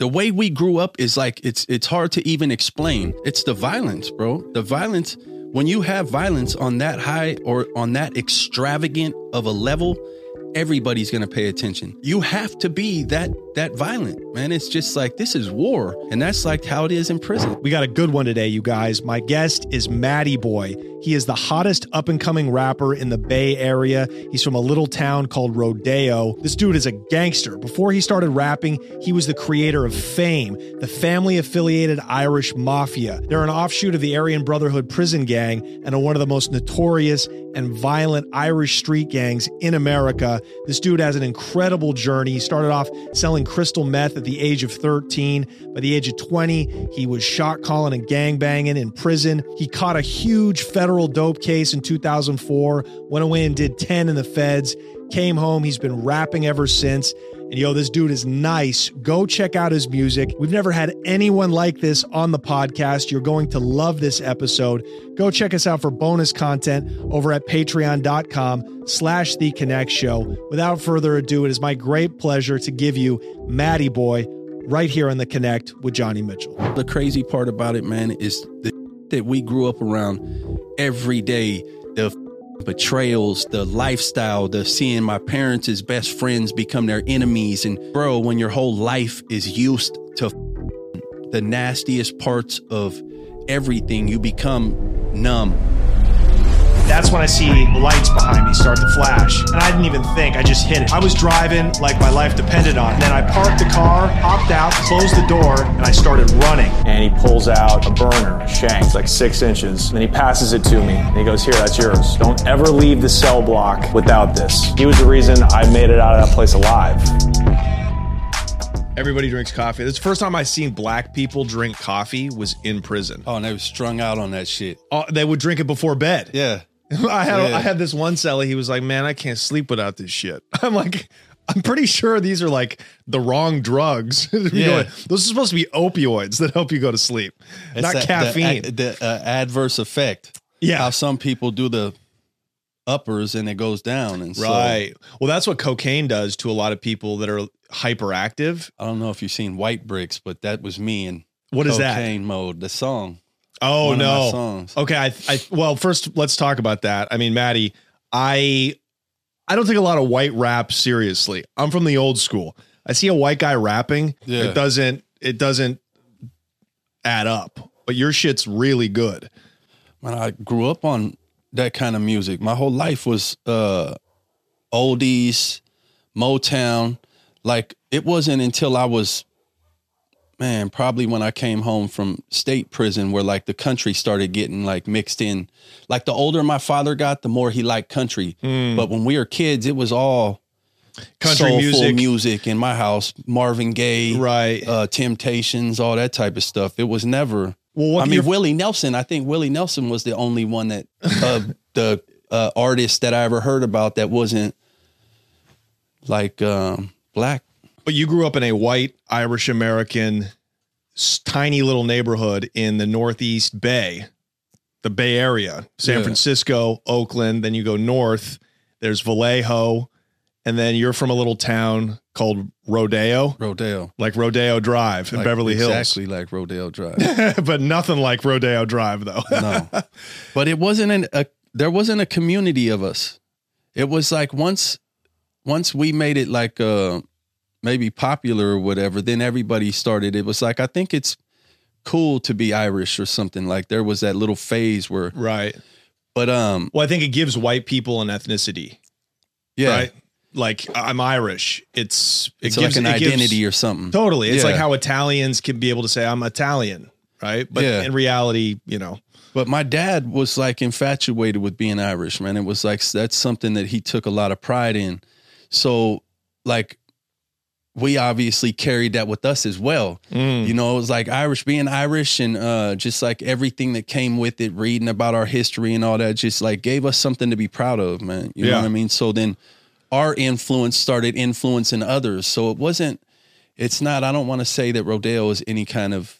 the way we grew up is like it's it's hard to even explain. It's the violence, bro. The violence when you have violence on that high or on that extravagant of a level, everybody's going to pay attention. You have to be that that violent, man. It's just like this is war, and that's like how it is in prison. We got a good one today, you guys. My guest is Matty Boy. He is the hottest up and coming rapper in the Bay Area. He's from a little town called Rodeo. This dude is a gangster. Before he started rapping, he was the creator of FAIM, the family affiliated Irish mafia. They're an offshoot of the Aryan Brotherhood prison gang and are one of the most notorious and violent Irish street gangs in America. This dude has an incredible journey. He started off selling crystal meth at the age of 13. By the age of 20, he was shot calling and gang banging in prison. He caught a huge federal dope case in 2004, went away and did 10 in the feds, came home. He's been rapping ever since. And yo, this dude is nice. Go check out his music. We've never had anyone like this on the podcast. You're going to love this episode. Go check us out for bonus content over at patreon.com slash the connect show. Without further ado, it is my great pleasure to give you Matty Boy right here on the Connect with Johnny Mitchell. The crazy part about it, man, is that we grew up around every day. The betrayals, the lifestyle, the seeing my parents as best friends become their enemies. And bro, when your whole life is used to the nastiest parts of everything, you become numb that's when I see the lights behind me start to flash. And I didn't even think, I just hit it. I was driving like my life depended on it. Then I parked the car, hopped out, closed the door, and I started running. And he pulls out a burner, a shank, it's like six inches. And then he passes it to me. And he goes, Here, that's yours. Don't ever leave the cell block without this. He was the reason I made it out of that place alive. Everybody drinks coffee. This the first time I seen black people drink coffee was in prison. Oh, and they were strung out on that shit. Oh, they would drink it before bed. Yeah. I had yeah. I had this one celly. He was like, "Man, I can't sleep without this shit." I'm like, I'm pretty sure these are like the wrong drugs. yeah. Those are supposed to be opioids that help you go to sleep, it's not caffeine. The, the uh, adverse effect. Yeah, how some people do the uppers and it goes down. And right. So, well, that's what cocaine does to a lot of people that are hyperactive. I don't know if you've seen White Bricks, but that was me in what is that? Cocaine mode. The song. Oh no. Okay, I, I well first let's talk about that. I mean, Matty, I I don't take a lot of white rap seriously. I'm from the old school. I see a white guy rapping, yeah. it doesn't it doesn't add up. But your shit's really good. Man, I grew up on that kind of music. My whole life was uh oldies, Motown. Like it wasn't until I was man, probably when I came home from state prison where like the country started getting like mixed in. Like the older my father got, the more he liked country. Mm. But when we were kids, it was all country music. music in my house, Marvin Gaye, right, uh, Temptations, all that type of stuff. It was never. Well, I mean, Willie Nelson. I think Willie Nelson was the only one that uh, the uh, artist that I ever heard about that wasn't like um, black. But you grew up in a white Irish American tiny little neighborhood in the Northeast Bay, the Bay Area, San yeah. Francisco, Oakland. Then you go north, there's Vallejo. And then you're from a little town called Rodeo. Rodeo. Like Rodeo Drive in like, Beverly Hills. Exactly like Rodeo Drive. but nothing like Rodeo Drive, though. no. But it wasn't an, a, there wasn't a community of us. It was like once, once we made it like, uh, maybe popular or whatever, then everybody started. It was like I think it's cool to be Irish or something. Like there was that little phase where right. But um, well, I think it gives white people an ethnicity. Yeah. Right. Like I'm Irish. It's it it's gives, like an it identity gives, or something. Totally. It's yeah. like how Italians can be able to say I'm Italian, right? But yeah. in reality, you know. But my dad was like infatuated with being Irish, man. It was like that's something that he took a lot of pride in. So like we obviously carried that with us as well. You know, it was like Irish being Irish and uh, just like everything that came with it, reading about our history and all that, just like gave us something to be proud of, man. You know what I mean? So then our influence started influencing others. So it wasn't, it's not, I don't want to say that Rodeo is any kind of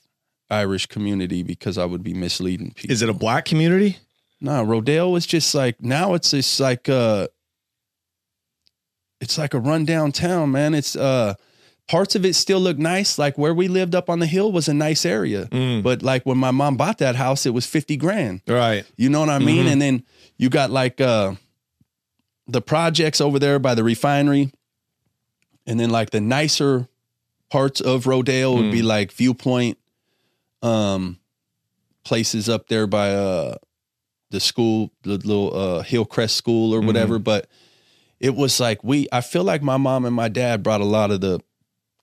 Irish community because I would be misleading people. Is it a black community? No, Rodeo was just like now it's just like uh it's like a rundown town, man. It's uh parts of it still look nice. Like where we lived up on the hill was a nice area. But like when my mom bought that house, it was 50 grand. Right. You know what I mean? And then you got like uh the projects over there by the refinery. And then like the nicer parts of Rodeo would be like Viewpoint, um places up there by uh the school, the little uh Hillcrest school or whatever. But it was like we I feel like my mom and my dad brought a lot of the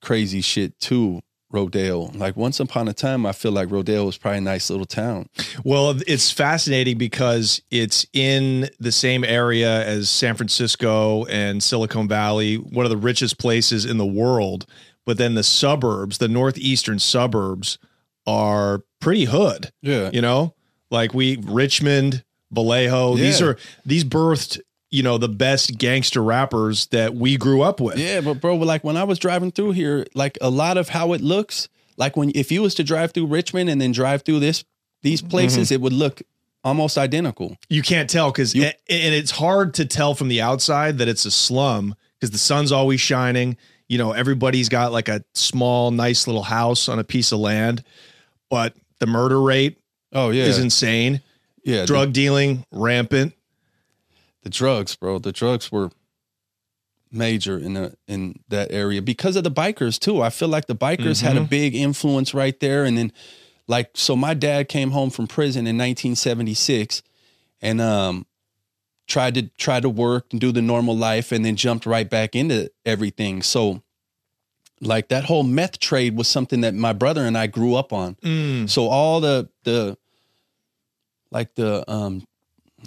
crazy shit to Rodeo. Like once upon a time, I feel like Rodeo was probably a nice little town. Well, it's fascinating because it's in the same area as San Francisco and Silicon Valley, one of the richest places in the world. But then the suburbs, the northeastern suburbs, are pretty hood. Yeah. You know, like we Richmond, Vallejo. These are these birthed, you know, the best gangster rappers that we grew up with. Yeah, but bro, like when I was driving through here, like a lot of how it looks, like when if you was to drive through Richmond and then drive through this these mm-hmm. places, it would look almost identical. You can't tell because, and it's hard to tell from the outside that it's a slum because the sun's always shining. You know, everybody's got like a small, nice little house on a piece of land, but the murder rate Oh yeah, is insane. yeah. Drug dealing rampant. The, drugs, bro. The drugs were major in the in that area because of the bikers too. I feel like the bikers had a big influence right there, and then like so, my dad came home from prison in 1976, and um tried to try to work and do the normal life and then jumped right back into everything. So like that whole meth trade was something that my brother and I grew up on. So all the the like the um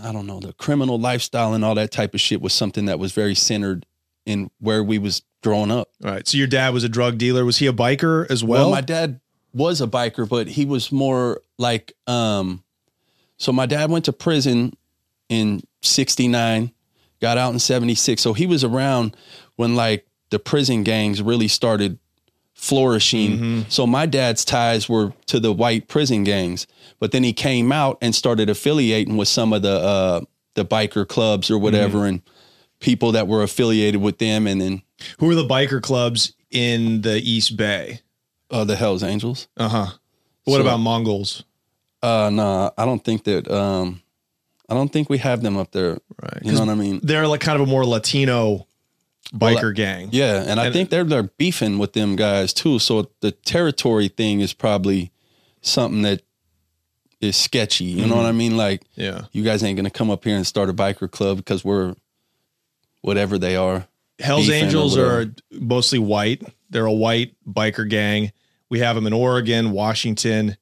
I don't know, the criminal lifestyle and all that type of shit was something that was very centered in where we was growing up. All right. So your dad was a drug dealer. Was he a biker as well? Well, my dad was a biker, but he was more like um so my dad went to prison in 69, got out in 76. So he was around when like the prison gangs really started flourishing. So my dad's ties were to the white prison gangs, but then he came out and started affiliating with some of the uh the biker clubs or whatever and people that were affiliated with them and then Who were the biker clubs in the East Bay? uh the Hells Angels. Uh huh. What So- about Mongols? Uh no, I don't think that um I don't think we have them up there. Right. You know what I mean? They're like kind of a more Latino biker Well, gang. Yeah, and I And- think they're they're beefing with them guys too. So the territory thing is probably something that is sketchy. You know what mm-hmm. I mean? Like Yeah. you guys ain't gonna come up here and start a biker club because we're whatever they are. Hell's Angels are mostly white. They're a white biker gang. We have them in Oregon, Washington,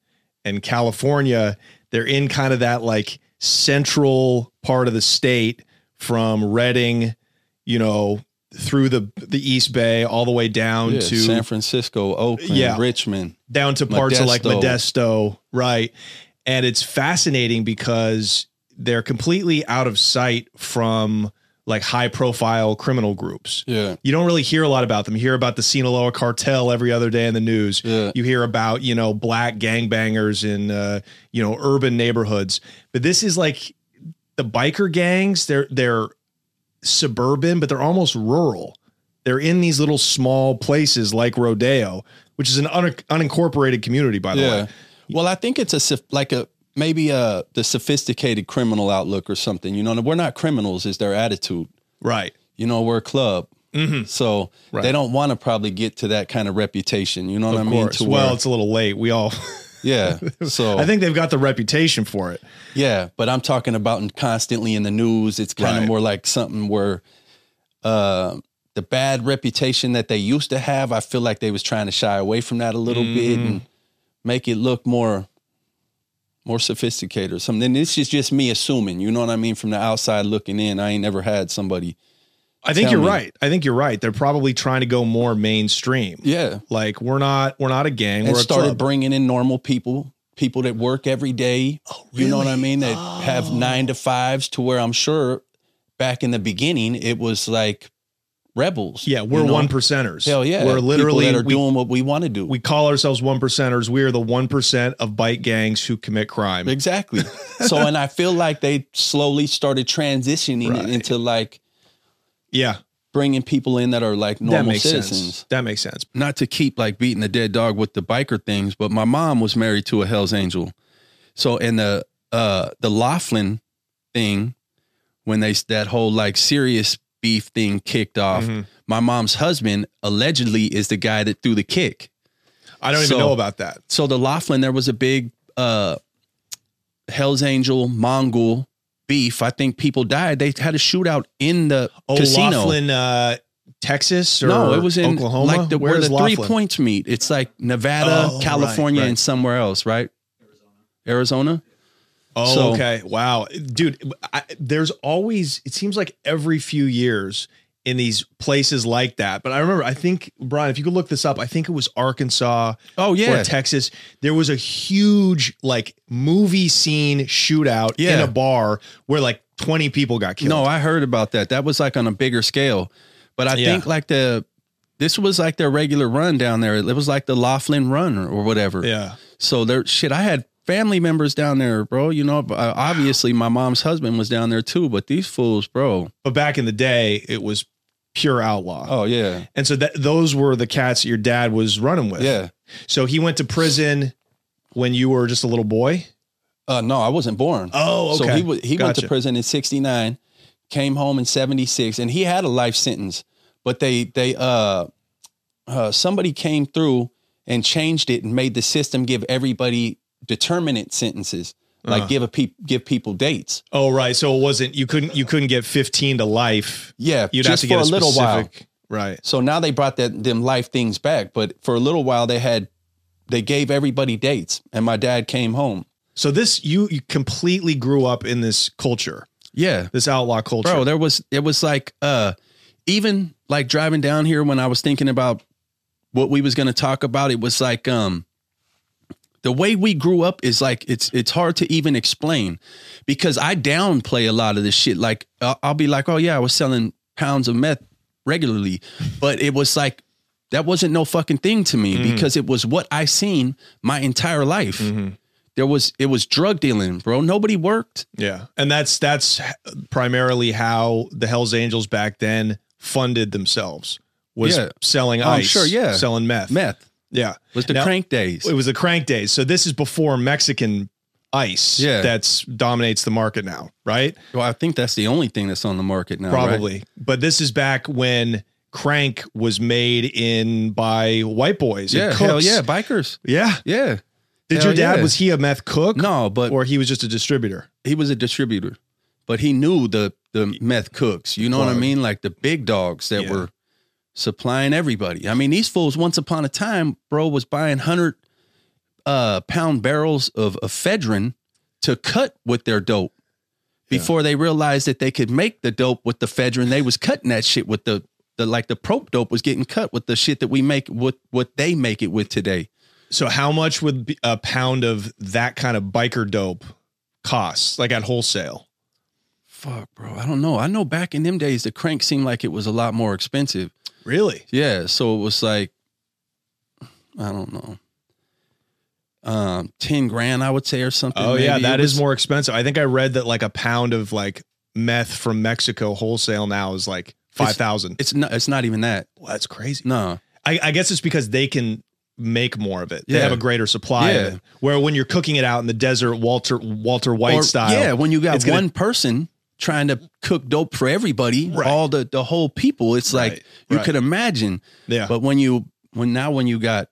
and California. They're in kind of that like central part of the state from Redding, you know, through the the East Bay all the way down Yeah, to San Francisco, Oakland, Yeah. Richmond. down to parts of like Modesto. Modesto, right? And it's fascinating because they're completely out of sight from like high profile criminal groups. Yeah. You don't really hear a lot about them. You hear about the Sinaloa cartel every other day in the news. Yeah. You hear about, you know, black gangbangers in uh, you know, urban neighborhoods. But this is like the biker gangs, they're they're suburban, but they're almost rural. They're in these little small places like Rodeo, which is an un- unincorporated community, by the Yeah. way. Well, I think it's a like a maybe a the sophisticated criminal outlook or something. You know, we're not criminals. Is their attitude? Right. You know, we're a club. So Mm-hmm. Right. they don't want to probably get to that kind of reputation. You know what Of I mean? course. Well, it's a little late. We all, yeah. So I think they've got the reputation for it. yeah, but I'm talking about in- constantly in the news. It's kind Right. of more like something where uh, the bad reputation that they used to have. I feel like they was trying to shy away from that a little bit Mm. and make it look more more sophisticated or something. And this is just me assuming. You know what I mean? From the outside looking in, I ain't never had somebody I think you're me. right. I think you're right. They're probably trying to go more mainstream. Yeah, Like we're not we're not a gang. and we're a started bringing in normal people, people that work every day. Oh, You know what I mean? That have oh. nine to fives to where I'm sure back in the beginning it was like rebels. yeah, we're you know? one percenters. Hell yeah, we're People literally that are we, doing what we want to do. we call ourselves one percenters. We are the one percent of bike gangs who commit crime. Exactly. so, and I feel like they slowly started transitioning Right. into like Yeah, bringing people in that are like that normal makes citizens. sense. That makes sense. Not to keep like beating the dead dog with the biker things, but my mom was married to a Hell's Angel. So, in the uh the Laughlin thing, when they that whole like serious beef thing kicked off, Mhm. my mom's husband allegedly is the guy that threw the kick. I don't So- even know about that. so the Laughlin, there was a big uh Hell's Angel Mongol beef. I think people died. They had a shootout in the Oh, casino. Laughlin, uh, Texas or no, it was in Oklahoma. like the, where, Where's the Laughlin? three points meet. It's like Nevada, Oh, California, right. and somewhere else, right? Arizona. Oh, So- okay. Wow. Dude, I, there's always, it seems like every few years in these places like that. But I remember, I think, Brian, if you could look this up, I think it was Arkansas Oh yeah, or Texas. There was a huge, like, movie scene shootout in a bar where like 20 people got killed. No, I heard about that. That was like on a bigger scale. But I Yeah. think like the this was like their regular run down there. It was like the Laughlin run or, or whatever. yeah. So there, shit, I had family members down there, bro. You know, uh, obviously my mom's husband was down there too. But these fools, bro. But back in the day, it was pure outlaw. Oh yeah, And so that those were the cats your dad was running with. yeah. So he went to prison when you were just a little boy. Uh, no, I wasn't born. Oh, So he wa- he went to prison in '69, came home in '76, and he had a life sentence. But they they uh, uh somebody came through and changed it and made the system give everybody determinate sentences, like Uh-huh. give a pe- give people dates. Oh, right. So it wasn't you couldn't you couldn't get 15 to life. Yeah, You'd just have to get a, a little while. Right. So now they brought that them life things back, but for a little while they had they gave everybody dates, and my dad came home. So this you, you completely grew up in this culture, Yeah, this outlaw culture. bro there was it was like uh even like driving down here when i was thinking about what we was going to talk about it was like um the way we grew up is like it's it's hard to even explain because i downplay a lot of this shit like i'll, I'll be like oh yeah i was selling pounds of meth regularly but it was like that wasn't no fucking thing to me mm-hmm. because it was what i seen my entire life mm-hmm. there was it was drug dealing bro nobody worked yeah. And that's that's primarily how the Hells Angels back then funded themselves was Yeah. selling Oh, I'm sure, yeah. selling meth. meth Yeah. it was the Now- crank days It was the crank days. So this is before Mexican ice Yeah. that's dominates the market now, right? Well, I think that's the only thing that's on the market now. right? Probably. But this is back when crank was made in by white boys. Yeah, hell yeah, bikers. Yeah. Yeah. Did Hell your dad yeah. was he a meth cook? No, but or he was just a distributor. he was a distributor, but he knew the the meth cooks. You know what I mean? Like the big dogs that Yeah. were supplying everybody. I mean, these fools once upon a time, bro, was buying hundred uh pound barrels of ephedrine to cut with their dope. Before they realized that they could make the dope with the ephedrine, they was cutting that shit with the the like the prope dope was getting cut with the shit that we make with what they make it with today. So how much would a pound of that kind of biker dope cost, like at wholesale? Fuck, bro. I don't know. I know back in them days, the crank seemed like it was a lot more expensive. Really? Yeah. So it was like, I don't know, um, 10 grand, I would say, or something. Oh yeah, maybe. that It is was- more expensive. I think I read that like a pound of like meth from Mexico wholesale now is like five thousand. It's not, it's not even that. Well, that's crazy. No. I, I guess it's because they can make more of it. They Yeah. have a greater supply Yeah. of it. Where when you're cooking it out in the desert, Walter Walter White Or- style. Yeah. When you got it's gonna- one person trying to cook dope for everybody, Right. all the, the whole people, it's like, you right. could imagine. Yeah. But when you, when now, when you got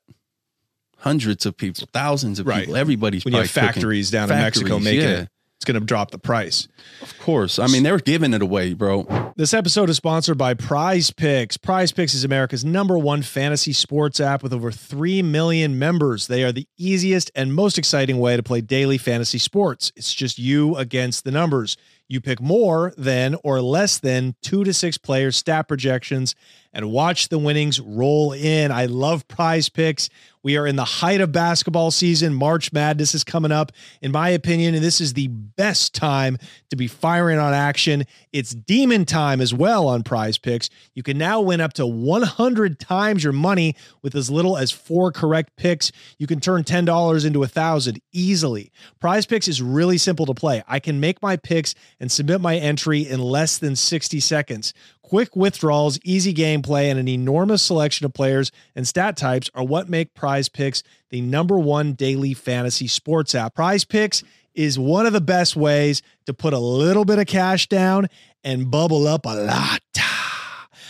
hundreds of people, thousands of Right. people, everybody's when you have cooking. factories down in Mexico making yeah. it, it's going to drop the price. Of course. I mean, they're giving it away, bro. This episode is sponsored by Prize Picks. Prize Picks is America's number one fantasy sports app with over 3 million members. They are the easiest and most exciting way to play daily fantasy sports. It's just you against the numbers. You pick more than or less than two to six players, stat projections, and watch the winnings roll in. I love prize picks. We are in the height of basketball season. March Madness is coming up, in my opinion, and this is the best time to be firing on action. It's demon time as well on prize picks. You can now win up to 100 times your money with as little as four correct picks. You can turn $10 into a thousand easily. Prize picks is really simple to play. I can make my picks and submit my entry in less than 60 seconds. Quick withdrawals, easy gameplay, and an enormous selection of players and stat types are what make Prize Picks the number one daily fantasy sports app. Prize Picks is one of the best ways to put a little bit of cash down and bubble up a lot.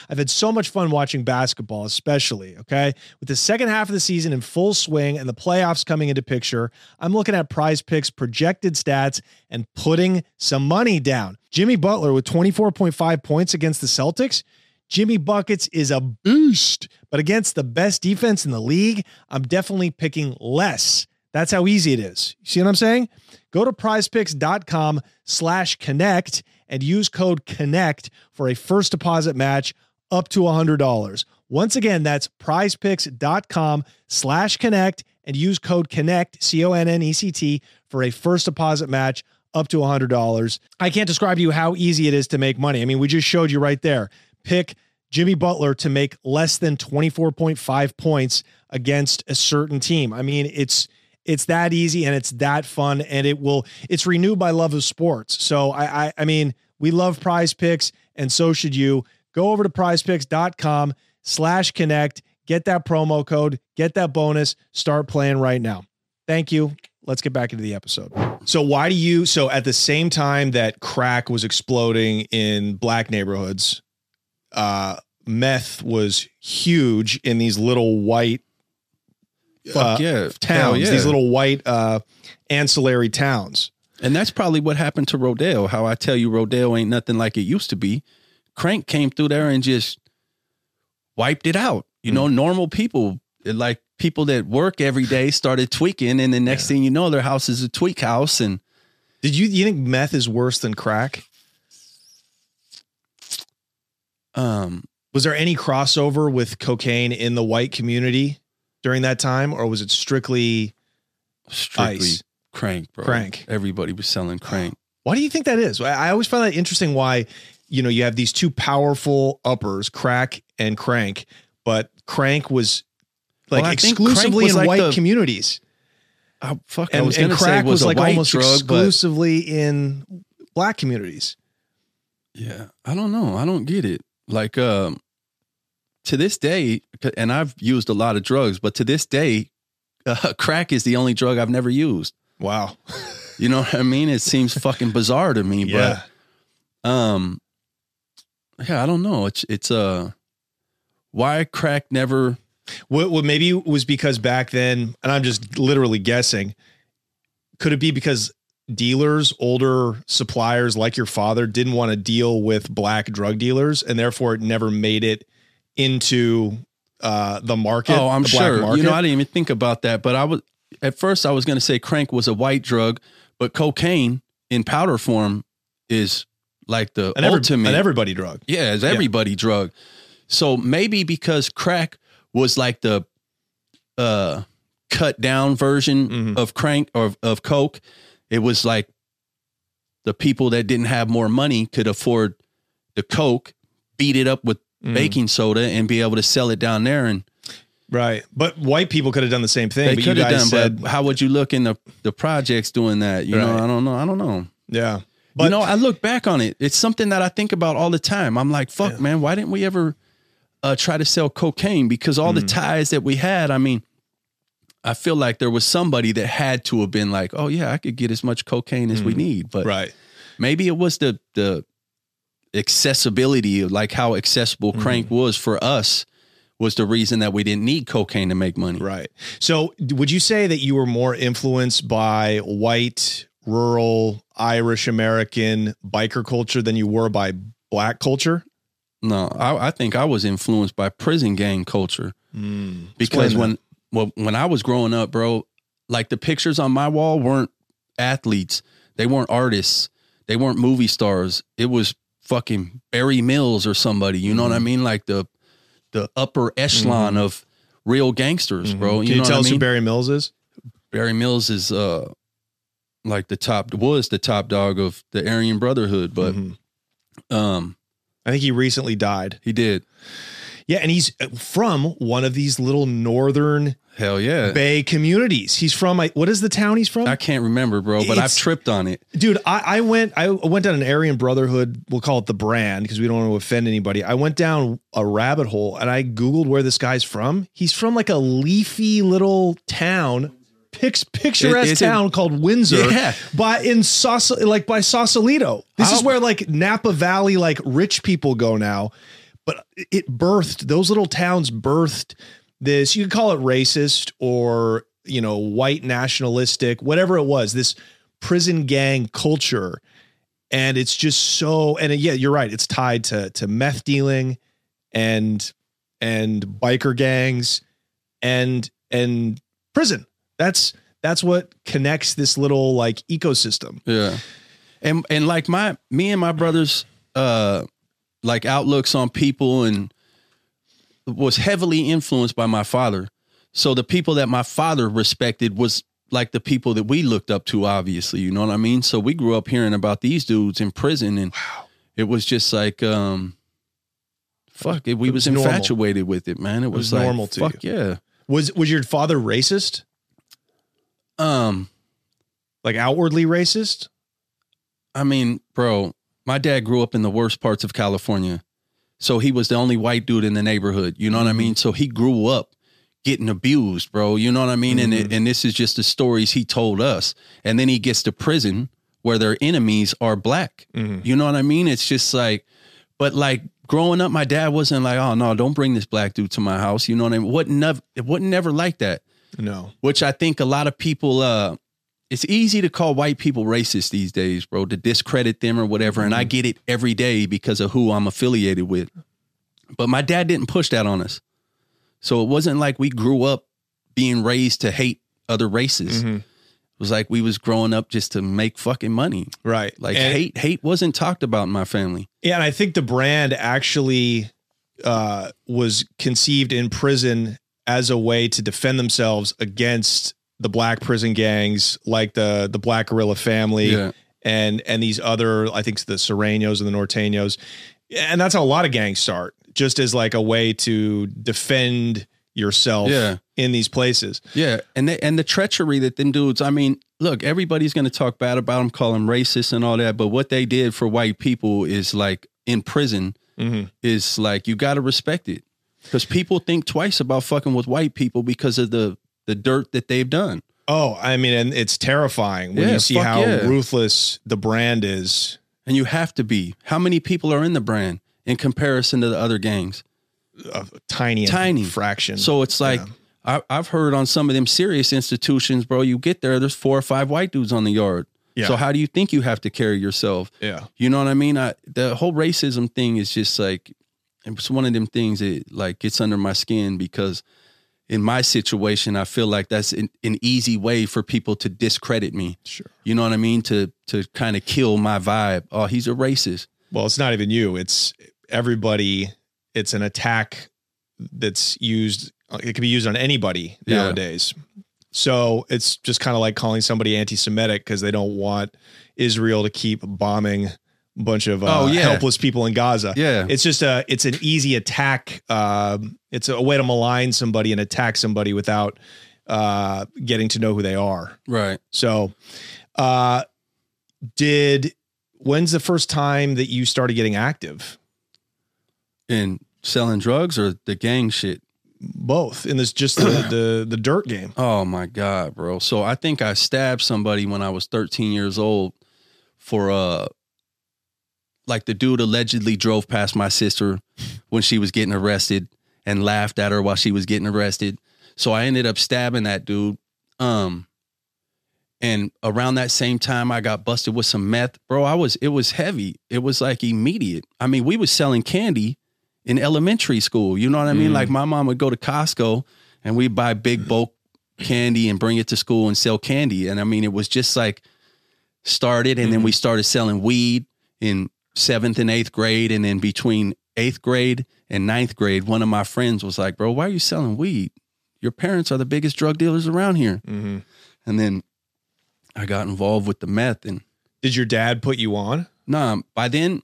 I've had so much fun watching basketball, especially, okay? With the second half of the season in full swing and the playoffs coming into picture, I'm looking at prize picks, projected stats, and putting some money down. Jimmy Butler with 24.5 points against the Celtics. Jimmy Buckets is a beast, but against the best defense in the league, I'm definitely picking less. That's how easy it is. You see what I'm saying? Go to prizepicks.com slash connect and use code connect for a first deposit match up to $100. Once again, that's prizepicks.com slash connect and use code connect, C O N N E C T, for a first deposit match up to $100. I can't describe to you how easy it is to make money. I mean, we just showed you right there. Pick Jimmy Butler to make less than 24.5 points against a certain team. I mean, it's it's that easy and it's that fun and it will it's renewed by love of sports. So I I, I mean, we love prize picks and so should you. Go over to prizepicks.com slash connect, get that promo code, get that bonus, start playing right now. Thank you. Let's get back into the episode. So, why do you? So, at the same time that crack was exploding in black neighborhoods, uh, meth was huge in these little white uh, yeah. Towns, yeah. these little white uh, ancillary towns. And that's probably what happened to Rodeo. How I tell you, Rodeo ain't nothing like it used to be. Crank came through there and just wiped it out. You know, normal people, like people that work every day, started tweaking, and the next thing you know, their house is a tweak house. And Did you you think meth is worse than crack? um, Was there any crossover with cocaine in the white community during that time, or was it strictly? strictly Ice. crank, bro. Crank. Everybody was selling crank. Why do you think that is? I I always find that interesting. Why you know you have these two powerful uppers, crack and crank, but crank was like Well, I think crank exclusively in like white the- communities, Oh, fuck, I and, was and gonna say crack was, was, like almost drug, but exclusively in black communities. Yeah, I don't know. I don't get it. Like um to this day and I've used a lot of drugs, but to this day uh, crack is the only drug I've never used. Wow. You know what I mean? It seems fucking bizarre to me, Yeah. but um yeah, I don't know. It's it's uh why crack never What, what maybe was because back then, and I'm just literally guessing, could it be because dealers, older suppliers like your father, didn't want to deal with black drug dealers, and therefore it never made it into uh, the market? Oh, I'm sure. market? You know, I didn't even think about that, but I was at first I was going to say crank was a white drug, but cocaine in powder form is like the an, every, ultimate an everybody drug. Yeah, it's everybody drug. So maybe because crack was like the uh cut down version Mhm. of crank or of coke, it was like the people that didn't have more money could afford the coke, beat it up with Mhm. baking soda and be able to sell it down there and Right. But white people could have done the same thing. they but you could have done said, but how would you look in the the projects doing that? You know, I don't know. I don't know. yeah. you But know, I look back on it. It's something that I think about all the time. I'm like, fuck, Yeah. man, why didn't we ever uh, try to sell cocaine? Because all the Mm. ties that we had, I mean, I feel like there was somebody that had to have been like, oh yeah, I could get as much cocaine as we need. But Mm. right. maybe it was the the accessibility of like how accessible Mm. crank was for us was the reason that we didn't need cocaine to make money. Right. So, would you say that you were more influenced by white, rural, Irish American biker culture than you were by black culture? No, I, I think I was influenced by prison gang culture. because when well, when I was growing up, bro, like the pictures on my wall weren't athletes, they weren't artists, they weren't movie stars. It was fucking Barry Mills or somebody. You know what I mean? Like the the upper echelon of real gangsters, bro. Can You you, know tell what us I who? Barry Mills is? Barry Mills is uh like the top was the top dog of the Aryan Brotherhood, but Mm-hmm. um I think he recently died. he did. Yeah, and he's uh, from one of these little northern Hell yeah. Bay communities. He's from what is the town he's from? I can't remember, bro, but I've tripped on it. Dude, I, I went I went down an Aryan Brotherhood, we'll call it the brand because we don't want to offend anybody. I went down a rabbit hole and I Googled where this guy's from. He's from like a leafy little town, picturesque it- town called Windsor. Yeah. By in Sauce like by Sausalito. This is oh. where like Napa Valley, like rich people go now. But it birthed those little towns birthed this, you could call it racist or you know, white nationalistic, whatever it was, this prison gang culture. And it's just so and uh, yeah, you're right. It's tied to to meth dealing and and biker gangs and and prison. That's that's what connects this little like ecosystem. Yeah. And and like my me and my brothers uh like outlooks on people and was heavily influenced by my father. So the people that my father respected was like the people that we looked up to obviously, you know what I mean? So we grew up hearing about these dudes in prison and it was just like um fuck it we It was, was infatuated with it, man. It was, was like, normal to fuck yeah. Was was your father racist? Um Like outwardly racist? I mean, bro, my dad grew up in the worst parts of California. So he was the only white dude in the neighborhood. You know what I mm-hmm. mean? So he grew up getting abused, bro. You know what I mean? And it, mm-hmm. and this is just the stories he told us. And then he gets to prison where their enemies are black. Mm-hmm. You know what I mean? It's just like, but like growing up, my dad wasn't like, oh no, don't bring this black dude to my house. You know what I mean? Wasn't never, it wasn't never like that No. which I think a lot of people uh it's easy to call white people racist these days, bro, to discredit them or whatever. And I get it every day because of who I'm affiliated with. But my dad didn't push that on us. So it wasn't like we grew up being raised to hate other races. It was like we was growing up just to make fucking money. Right. Like And- hate hate wasn't talked about in my family. Yeah, and I think the brand actually uh, was conceived in prison as a way to defend themselves against the black prison gangs, like the the Black Guerrilla Family, Yeah. and and these other, I think, the Sureños and the Norteños, and that's how a lot of gangs start, just as like a way to defend yourself Yeah. in these places. Yeah, and they, and the treachery that them dudes. I mean, look, everybody's going to talk bad about them, call them racist and all that. But what they did for white people is like in prison mm-hmm. is like you got to respect it because people think twice about fucking with white people because of the the dirt that they've done. Oh, I mean, and it's terrifying when Yeah, you see how yeah. ruthless the brand is. And you have to be. How many people are in the brand in comparison to the other gangs? A tiny, Tiny. fraction. So it's like I, I've heard on some of them serious institutions, bro. You get there, there's four or five white dudes on the yard. Yeah. So how do you think you have to carry yourself? Yeah. You know what I mean? I, the whole racism thing is just like it's one of them things that like gets under my skin because in my situation, I feel like that's an, an easy way for people to discredit me. Sure. You know what I mean? To to kind of kill my vibe. Oh, he's a racist. Well, it's not even you. It's everybody. It's an attack that's used. It can be used on anybody Yeah. nowadays. So it's just kind of like calling somebody anti-Semitic because they don't want Israel to keep bombing bunch of uh, Oh, yeah. helpless people in Gaza. Yeah. it's just a it's an easy attack. Um, it's a way to malign somebody and attack somebody without uh, getting to know who they are. Right. So, uh, did when's the first time that you started getting active? In selling drugs or the gang shit. Both in this just the the, the dirt game. Oh my god, bro. So I think I stabbed somebody when I was 13 years old for uh like the dude allegedly drove past my sister when she was getting arrested and laughed at her while she was getting arrested. So I ended up stabbing that dude. Um and around that same time I got busted with some meth. Bro, I was it was heavy. It was like immediate. I mean, we was selling candy in elementary school. You know what I mean? Like my mom would go to Costco and we'd buy big bulk candy and bring it to school and sell candy. And I mean, it was just like started, and then we started selling weed in seventh and eighth grade, and then between eighth grade and ninth grade, one of my friends was like, "Bro, why are you selling weed? Your parents are the biggest drug dealers around here." Mm-hmm. And then I got involved with the meth, and Did your dad put you on? Nah, by then,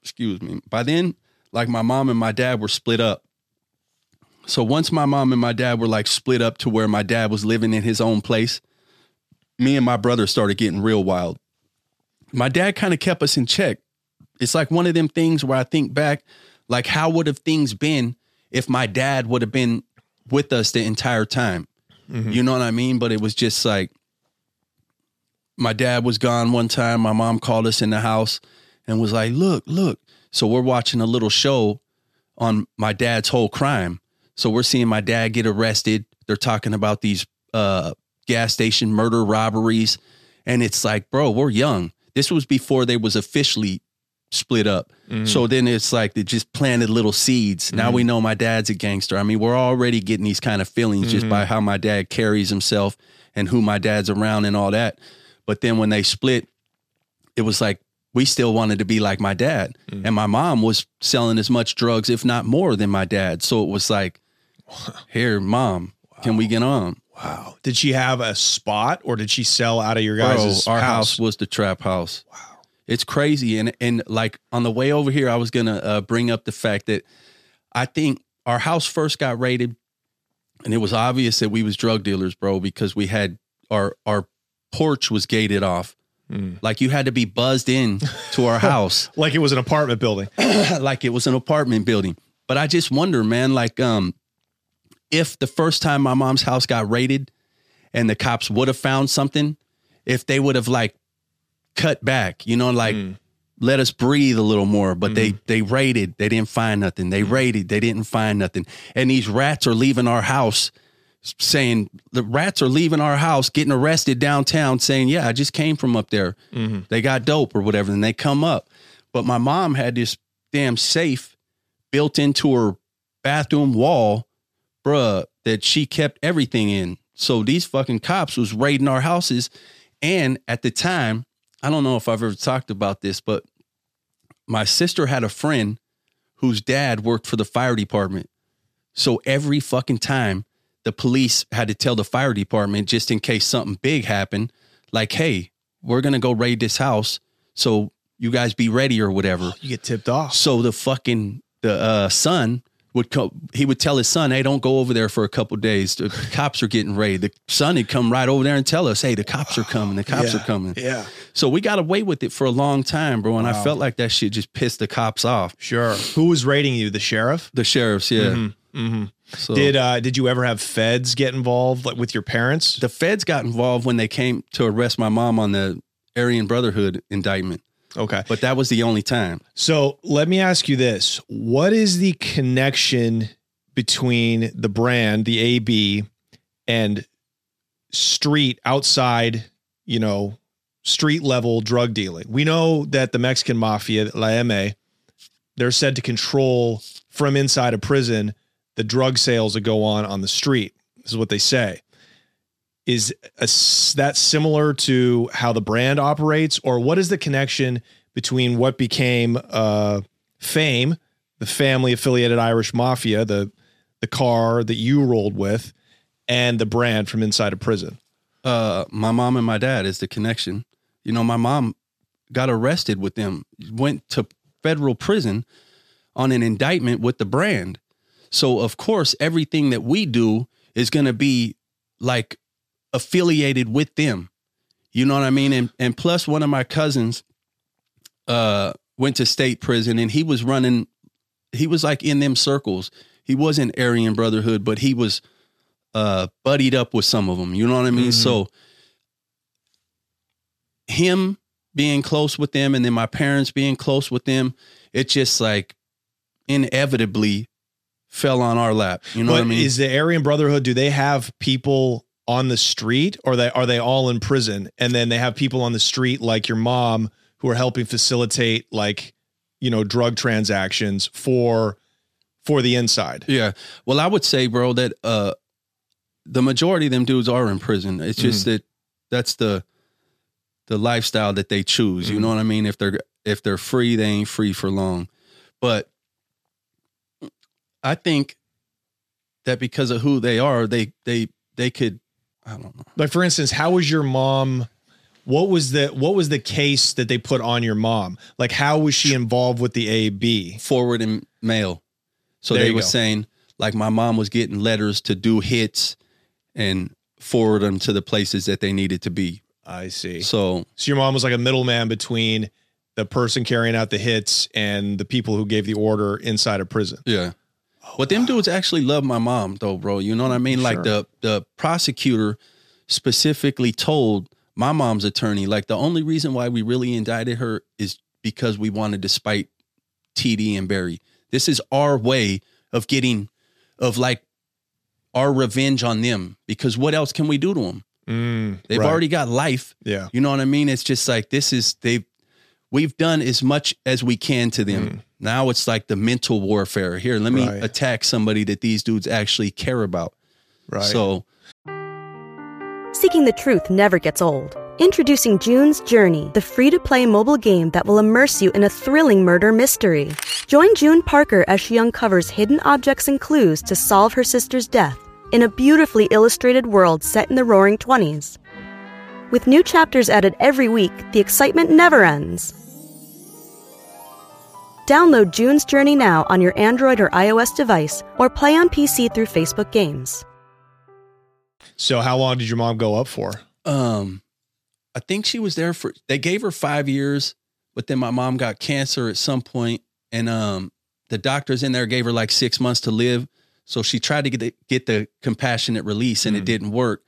excuse me, by then, like my mom and my dad were split up. So once my mom and my dad were like split up to where my dad was living in his own place, me and my brother started getting real wild. My dad kind of kept us in check. It's like one of them things where I think back, like how would have things been if my dad would have been with us the entire time? You know what I mean? But it was just like my dad was gone one time. My mom called us in the house and was like, "Look, look." So we're watching a little show on my dad's whole crime. So we're seeing my dad get arrested. They're talking about these uh, gas station murder robberies, and it's like, bro, we're young. This was before they was officially split up. Mm-hmm. So then it's like they just planted little seeds. Now we mm-hmm. know my dad's a gangster. I mean, we're already getting these kind of feelings just by mm-hmm. how my dad carries himself and who my dad's around and all that. But then when they split, it was like we still wanted to be like my dad. Mm. And my mom was selling as much drugs, if not more, than my dad. So it was like, here, mom, can we get on? Wow. Did she have a spot or did she sell out of your Bro, guys' our house? house was the trap house. Wow. It's crazy. And and like on the way over here, I was gonna uh, bring up the fact that I think our house first got raided, and it was obvious that we was drug dealers, bro, because we had our our porch was gated off. Like you had to be buzzed in to our house. Like it was an apartment building. like it was an apartment building. But I just wonder, man, like um if the first time my mom's house got raided and the cops would have found something, if they would have like cut back, you know, like mm. let us breathe a little more. But they mm-hmm. they raided, they didn't find nothing. They mm-hmm. raided, they didn't find nothing. And these rats are leaving our house saying the rats are leaving our house, getting arrested downtown, saying, Yeah, I just came from up there. Mm-hmm. They got dope or whatever. And they come up. But my mom had this damn safe built into her bathroom wall, bruh, that she kept everything in. So these fucking cops was raiding our houses. And at the time, I don't know if I've ever talked about this, but my sister had a friend whose dad worked for the fire department. So every fucking time the police had to tell the fire department just in case something big happened, like, hey, we're gonna go raid this house. So you guys be ready or whatever. You get tipped off. So the fucking the uh, son would come. He would tell his son, "Hey, don't go over there for a couple days. The cops are getting raided." The son would come right over there and tell us, "Hey, the cops are coming. The cops Yeah, are coming." Yeah. So we got away with it for a long time, bro. And I felt like that shit just pissed the cops off. Sure. Who was raiding you? The sheriff? The sheriffs, yeah. Mm-hmm. So Did uh did you ever have feds get involved like with your parents? the feds got involved when they came to arrest my mom on the Aryan Brotherhood indictment, okay. but that was the only time. So let me ask you this. What is the connection between the brand, the AB, and street outside, you know, street level drug dealing? We know that the Mexican mafia, La Eme, they're said to control from inside a prison the drug sales that go on on the street. This is what they say. Is a, that similar to how the brand operates, or what is the connection between what became uh, FAIM, the family affiliated Irish mafia, the the car that you rolled with, and the brand from inside a prison? uh, my mom and my dad is the connection. You know, my mom got arrested with them, went to federal prison on an indictment with the brand. So, of course, everything that we do is going to be like affiliated with them. You know what I mean? And and plus, one of my cousins uh, went to state prison, and he was running. He was like in them circles. He wasn't Aryan Brotherhood, but he was uh buddied up with some of them. You know what I mean? So him being close with them and then my parents being close with them, it just like inevitably fell on our lap. You know but what I mean? is the Aryan Brotherhood? Do they have people on the street, or they are they all in prison? And then they have people on the street like your mom who are helping facilitate like you know drug transactions for for the inside. Yeah. Well, I would say, bro, that uh the majority of them dudes are in prison. It's just that that's the the lifestyle that they choose. You know what I mean? If they're if they're free, they ain't free for long. But I think that because of who they are, they they they could I don't know. Like for instance, how was your mom? What was the what was the case that they put on your mom? Like how was she involved with the AB? forward in mail. So There they were go. saying like my mom was getting letters to do hits and forward them to the places that they needed to be. I see. So So your mom was like a middleman between the person carrying out the hits and the people who gave the order inside a prison. yeah. But them dudes actually love my mom though, bro. You know what I mean? Like the the prosecutor specifically told my mom's attorney, like the only reason why we really indicted her is because we wanted to spite TD and Barry. This is our way of getting of like our revenge on them because what else can we do to them? Mm, They've right. already got life. yeah. You know what I mean? It's just like this is they've we've done as much as we can to them. Now it's like the mental warfare. Here, let me Mm. Right. attack somebody that these dudes actually care about. Right. So Seeking the truth never gets old. Introducing June's Journey, the free to play mobile game that will immerse you in a thrilling murder mystery. Join June Parker as she uncovers hidden objects and clues to solve her sister's death in a beautifully illustrated world set in the roaring 20s. With new chapters added every week, the excitement never ends. Download June's Journey now on your Android or iOS device or play on PC through Facebook Games. So how long did your mom go up for? um I think she was there for they gave her five years, but then my mom got cancer at some point, and um the doctors in there gave her like six months to live. So she tried to get the, get the compassionate release, and it didn't work.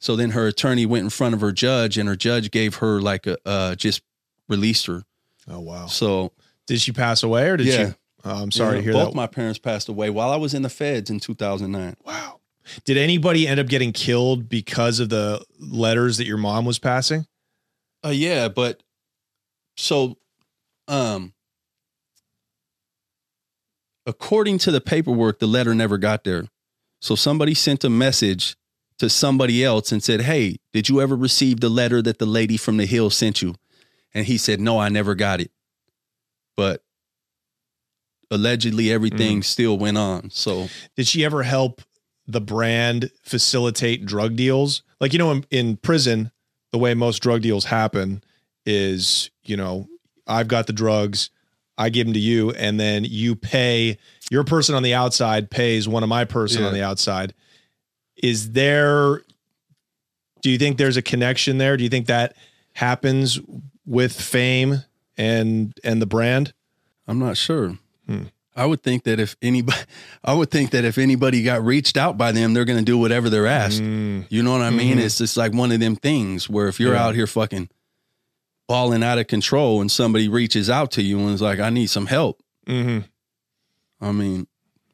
So then her attorney went in front of her judge, and her judge gave her like a uh, just released her. Oh wow. So Did she pass away or did Yeah. she? Oh, I'm sorry yeah, to hear both that. Both my parents passed away while I was in the feds in 2009. wow. Did anybody end up getting killed because of the letters that your mom was passing? Uh, yeah, but so, um, according to the paperwork, the letter never got there. So somebody sent a message to somebody else and said, "Hey, did you ever receive the letter that the lady from the hill sent you?" And he said, "No, I never got it." But allegedly, everything mm. still went on. So Did she ever help the brand facilitate drug deals? Like, you know, in, in prison, the way most drug deals happen is, you know, I've got the drugs, I give them to you, and then you pay your person on the outside pays one of my person Yeah. on the outside. Is there, do you think there's a connection there? Do you think that happens with FAIM and and the brand? I'm not sure. Hmm. I would think that if anybody, I would think that if anybody got reached out by them, they're going to do whatever they're asked. Mm, You know what I mean? Mhm. It's just like one of them things where if you're Yeah. out here fucking balling out of control and somebody reaches out to you and is like, I need some help. mhm. I mean,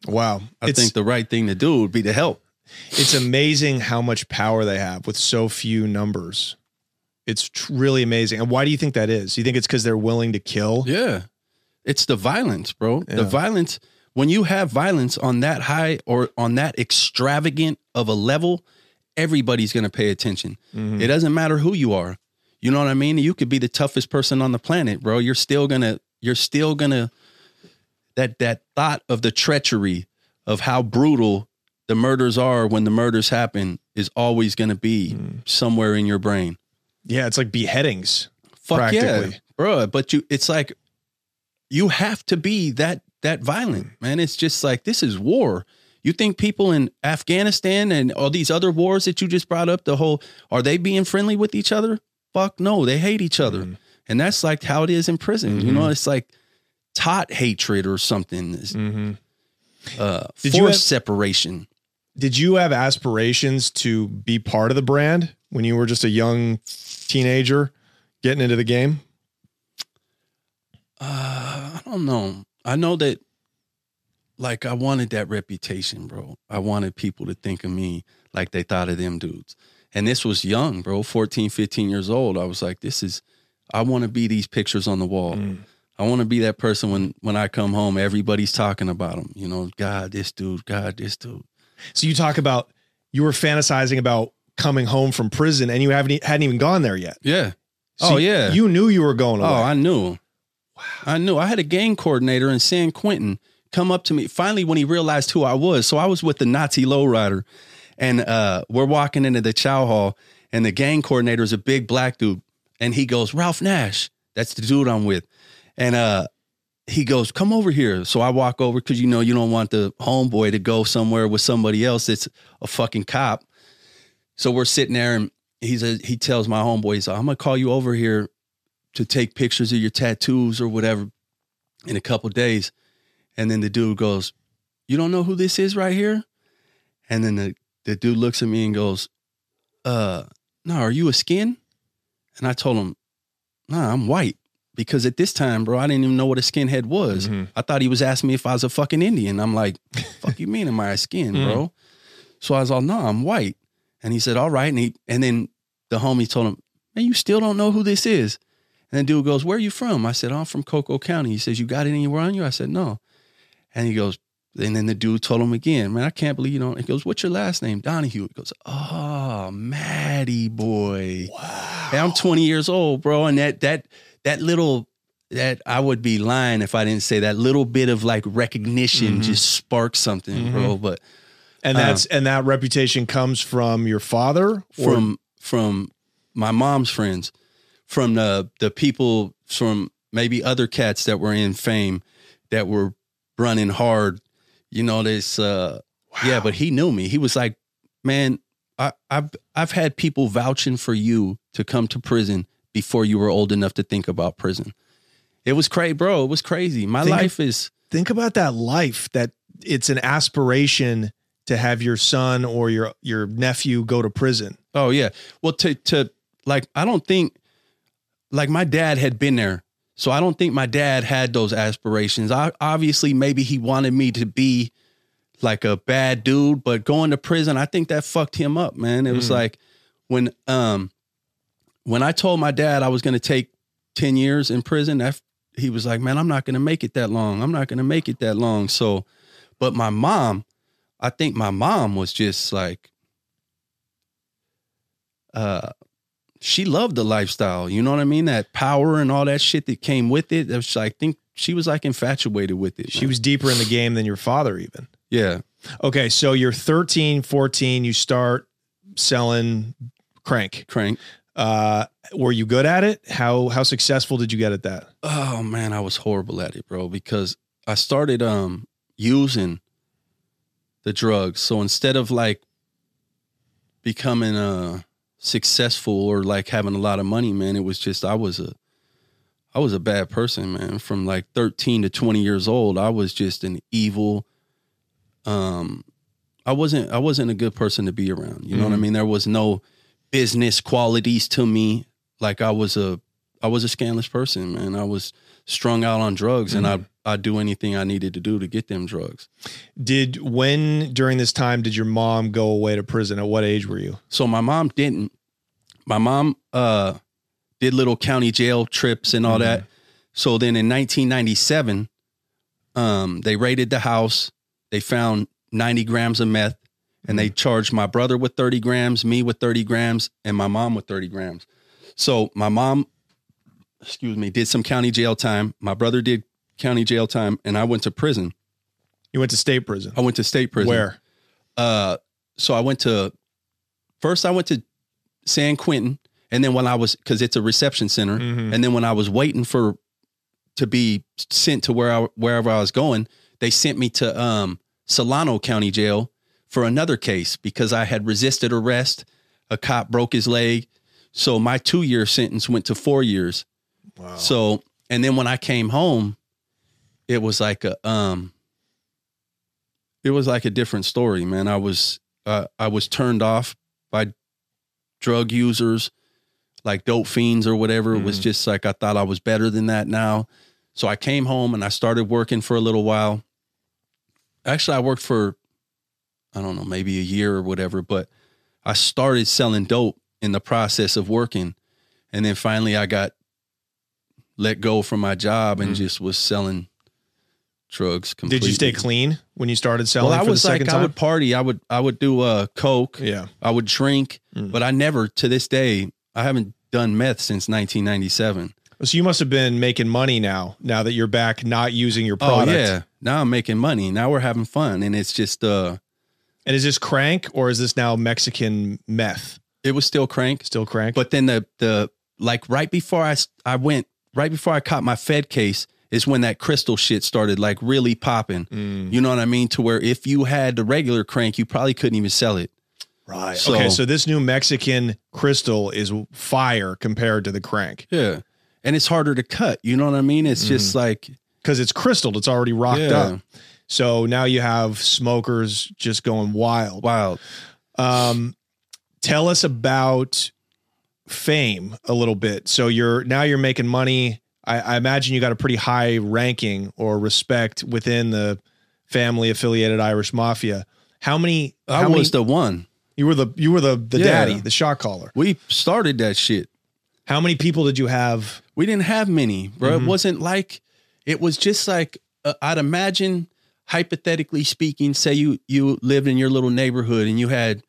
Wow. I It's- think the right thing to do would be to help. it's amazing how much power they have with so few numbers. It's tr- really amazing. And why do you think that is? You think it's because they're willing to kill? Yeah. It's the violence, bro. Yeah. The violence, when you have violence on that high or on that extravagant of a level, everybody's going to pay attention. Mhm. It doesn't matter who you are. You know what I mean? You could be the toughest person on the planet, bro. You're still going to you're still going to that that thought of the treachery of how brutal the murders are when the murders happen is always going to be Mm. somewhere in your brain. Yeah, it's like beheadings. Fuck yeah, bro. But you, it's like you have to be that that violent, man. It's just like this is war. You think people in Afghanistan and all these other wars that you just brought up, the whole are they being friendly with each other? Fuck no, they hate each other, Mm-hmm. and that's like how it is in prison. You know, it's like taught hatred or something. Mm-hmm. Uh, Did you forced have- separation. Did you have aspirations to be part of the brand when you were just a young teenager getting into the game? Uh, I don't know. I know that like I wanted that reputation, bro. I wanted people to think of me like they thought of them dudes. And this was young, bro, 14, 15 years old. I was like, this is I want to be these pictures on the wall. I want to be that person when when I come home, everybody's talking about him. You know, God, this dude, God, this dude. So you talk about you were fantasizing about coming home from prison and you haven't hadn't even gone there yet. Yeah. Oh, yeah. You knew you were going away. Oh, I knew. Wow. I knew. I had a gang coordinator in San Quentin come up to me finally when he realized who I was. So I was with the Nazi lowrider, and uh, we're walking into the chow hall, and the gang coordinator is a big black dude, and he goes, "Ralph Nash, that's the dude I'm with," and uh, he goes, "Come over here." So I walk over because you know you don't want the homeboy to go somewhere with somebody else that's a fucking cop. So we're sitting there, and he's a, he tells my homeboy, he's like, "I'm gonna call you over here to take pictures of your tattoos or whatever in a couple days." And then the dude goes, "You don't know who this is right here?" And then the the dude looks at me and goes, "Uh, no, are you a skin?" And I told him, "Nah, I'm white." Because at this time, bro, I didn't even know what a skinhead was. I thought he was asking me if I was a fucking Indian. I'm like, "Fuck you mean? Am I a skin, bro?" So I was all, "No, I'm white." And he said, "All right." And he and then the homie told him, "Man, you still don't know who this is." And the dude goes, "Where are you from?" I said, "I'm from Coco County." He says, "You got it anywhere on you?" I said, "No." And he goes, and then the dude told him again, "Man, I can't believe you don't." He goes, "What's your last name?" Donahue. He goes, "Oh, Matty Boy." Wow. I'm 20 years old, bro, and that that that little that I would be lying if I didn't say that little bit of like recognition mm-hmm. just sparked something, bro. Mm-hmm. But and that's and that reputation comes from your father or from from my mom's friends, from the the people from maybe other cats that were in FAIM that were running hard. You know, this uh yeah, but he knew me. He was like, Man, I, I've I've had people vouching for you to come to prison before you were old enough to think about prison. It was crazy, bro. It was crazy. My Think- life is think about that life that it's an aspiration to have your son or your your nephew go to prison. Oh yeah. Well, to to like, I don't think like my dad had been there, so I don't think my dad had those aspirations. I obviously maybe he wanted me to be like a bad dude, but going to prison, I think that fucked him up, man. It was like when um when I told my dad I was going to take ten years in prison, that he was like, man, I'm not going to make it that long. I'm not going to make it that long. So, but my mom, I think my mom was just like uh she loved the lifestyle. You know what I mean? That power and all that shit that came with it. It was, I think she was like infatuated with it. She man. was deeper in the game than your father even. yeah. Okay, so you're 13, 14, you start selling crank. Crank. Uh were you good at it? How how successful did you get at that? Oh man, I was horrible at it, bro, because I started um using the drugs. So instead of like becoming uh successful or like having a lot of money, man, it was just I was a I was a bad person, man. From like 13 to 20 years old, I was just an evil um I wasn't I wasn't a good person to be around. You know what I mean? There was no business qualities to me. Like I was a I was a scandalous person, man. I was strung out on drugs and I I'd do anything I needed to do to get them drugs. Did when during this time did your mom go away to prison? At what age were you? So my mom didn't. My mom uh did little county jail trips and all that. So then in 1997, um, they raided the house. They found 90 grams of meth, and they charged my brother with 30 grams, me with 30 grams, and my mom with 30 grams. So my mom, excuse me, did some county jail time. My brother did county jail time, and I went to prison. You went to state prison. I went to state prison. Where? uh so I went to first I went to San Quentin and then when I was cuz it's a reception center Mhm. and then when I was waiting for to be sent to where I wherever I was going they sent me to um Solano County Jail for another case because I had resisted arrest a cop broke his leg so my 2 year sentence went to 4 years Wow. so and then when I came home it was like a um it was like a different story, man. I was uh, I was turned off by drug users, like dope fiends or whatever. It was just like I thought I was better than that now. So I came home and I started working for a little while. Actually, I worked for I don't know, maybe a year or whatever, but I started selling dope in the process of working. And then finally I got let go from my job and just was selling drugs completely. Did you stay clean when you started selling Well, I was like, I would party. I would, I would do uh, coke. yeah. I would drink, Mm. but I never, to this day, I haven't done meth since 1997. So you must have been making money now. Now that you're back, not using your product. Oh yeah, now I'm making money. Now we're having fun, and it's just uh, And is this crank or is this now Mexican meth? it was still crank, Still crank. but then the the like right before I I went right before I caught my Fed case is when that crystal shit started like really popping. You know what I mean? To where if you had the regular crank, you probably couldn't even sell it. right. so- okay. So this new Mexican crystal is fire compared to the crank Yeah, and it's harder to cut. You know what I mean? It's just like because it's crystalled. It's already rocked Yeah. up. So now you have smokers just going wild. wild. Um, tell us about FAIM a little bit. So you're now you're making money. I, I imagine you got a pretty high ranking or respect within the family affiliated Irish mafia. How many? I how was many, the one. you were the you were the the Yeah. daddy, the shot caller. We started that shit. How many people did you have? We didn't have many, bro. Mm-hmm. It wasn't like it was just like uh, I'd imagine hypothetically speaking, say you you lived in your little neighborhood and you had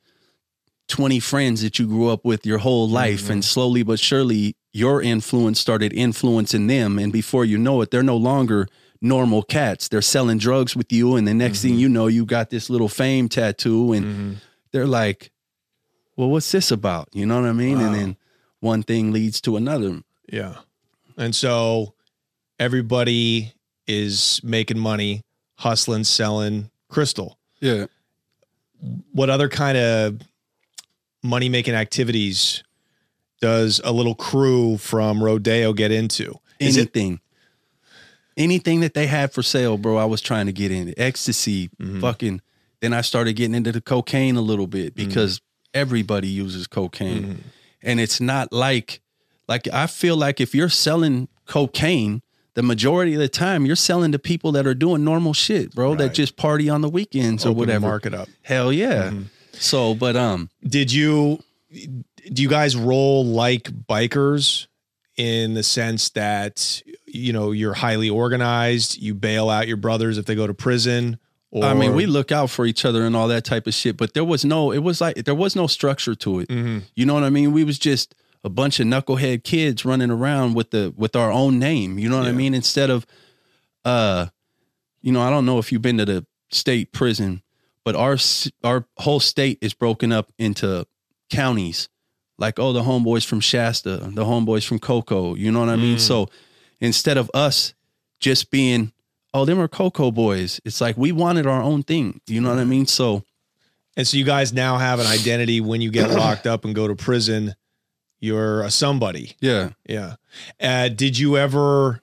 20 friends that you grew up with your whole life Mm-hmm. and slowly but surely your influence started influencing them and before you know it they're no longer normal cats. They're selling drugs with you and the next Mm-hmm. thing you know you got this little FAIM tattoo and they're like, "Well, what's this about?" You know what I mean? And then one thing leads to another. Yeah. And so everybody is making money, hustling, selling crystal. Yeah. what other kind of money making activities does a little crew from Rodeo get into? Is it anything. anything that they had for sale, bro, I was trying to get in. Ecstasy, Mm-hmm. fucking. Then I started getting into the cocaine a little bit Mm-hmm. because everybody uses cocaine. And it's not like like I feel like if you're selling cocaine, the majority of the time you're selling to people that are doing normal shit, bro, that just party on the weekends or Open the whatever. market up? Hell yeah. So, but um Did you do you guys roll like bikers in the sense that you know you're highly organized, you bail out your brothers if they go to prison? Or I mean, we look out for each other and all that type of shit, but there was no, it was like, there was no structure to it. Mm-hmm. You know what I mean? We was just a bunch of knucklehead kids running around with the, with our own name. You know what I mean? Instead of, uh, you know, I don't know if you've been to the state prison, but our, our whole state is broken up into counties. Like, oh, the homeboys from Shasta, the homeboys from Coco. You know what I mean? So instead of us just being, oh, them are Coco boys, it's like we wanted our own thing. You know what I mean? So and so you guys now have an identity when you get locked up and go to prison. You're a somebody. yeah, Yeah. Uh, did you ever,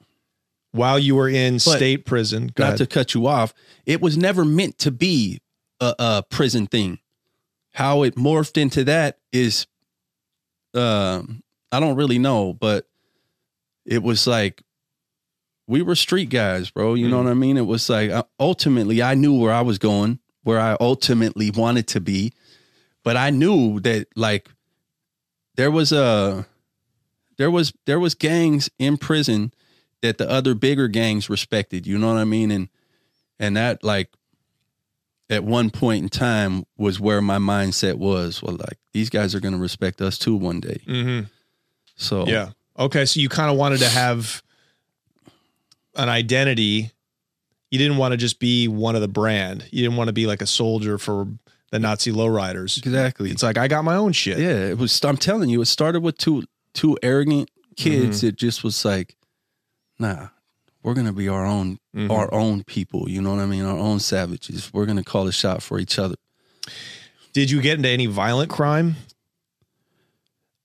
while you were in state prison, not ahead. to cut you off, it was never meant to be a, a prison thing. How it morphed into that is, um, I don't really know, but it was like we were street guys, bro. You know what I mean? It was like uh, ultimately I knew where I was going, where I ultimately wanted to be, but I knew that like there was a there was there was gangs in prison that the other bigger gangs respected. You know what I mean? And and that like at one point in time was where my mindset was. Well, like these guys are going to respect us too one day. Mhm. So Yeah. Okay. So you kind of wanted to have an identity. You didn't want to just be one of the brand. You didn't want to be like a soldier for the Nazi lowriders. exactly. It's like I got my own shit. yeah, it was. I'm telling you, it started with two two arrogant kids. Mm-hmm. It just was like, nah, we're gonna be our own Mm-hmm. our own people. You know what I mean? Our own savages. We're gonna call a shot for each other. Did you get into any violent crime?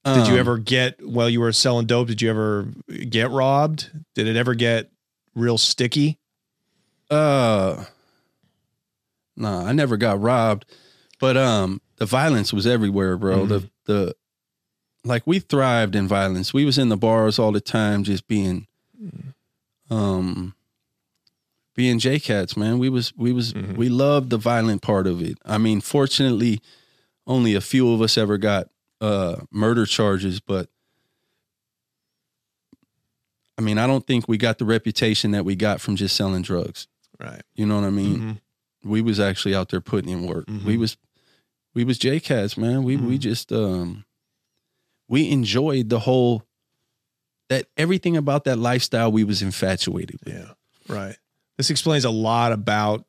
Did you Um, ever get while you were selling dope? Did you ever get robbed? Did it ever get real sticky? Uh, nah, I never got robbed, but um, the violence was everywhere, bro. The the like we thrived in violence. We was in the bars all the time, just being, um, being J cats, man. We was we was we loved the violent part of it. I mean, fortunately, only a few of us ever got uh murder charges, but. I mean, I don't think we got the reputation that we got from just selling drugs. Right. You know what I mean? Mhm. We was actually out there putting in work. Mm-hmm. We was we was J cats, man. We we just um we enjoyed the whole that everything about that lifestyle we was infatuated with. Yeah. Right. This explains a lot about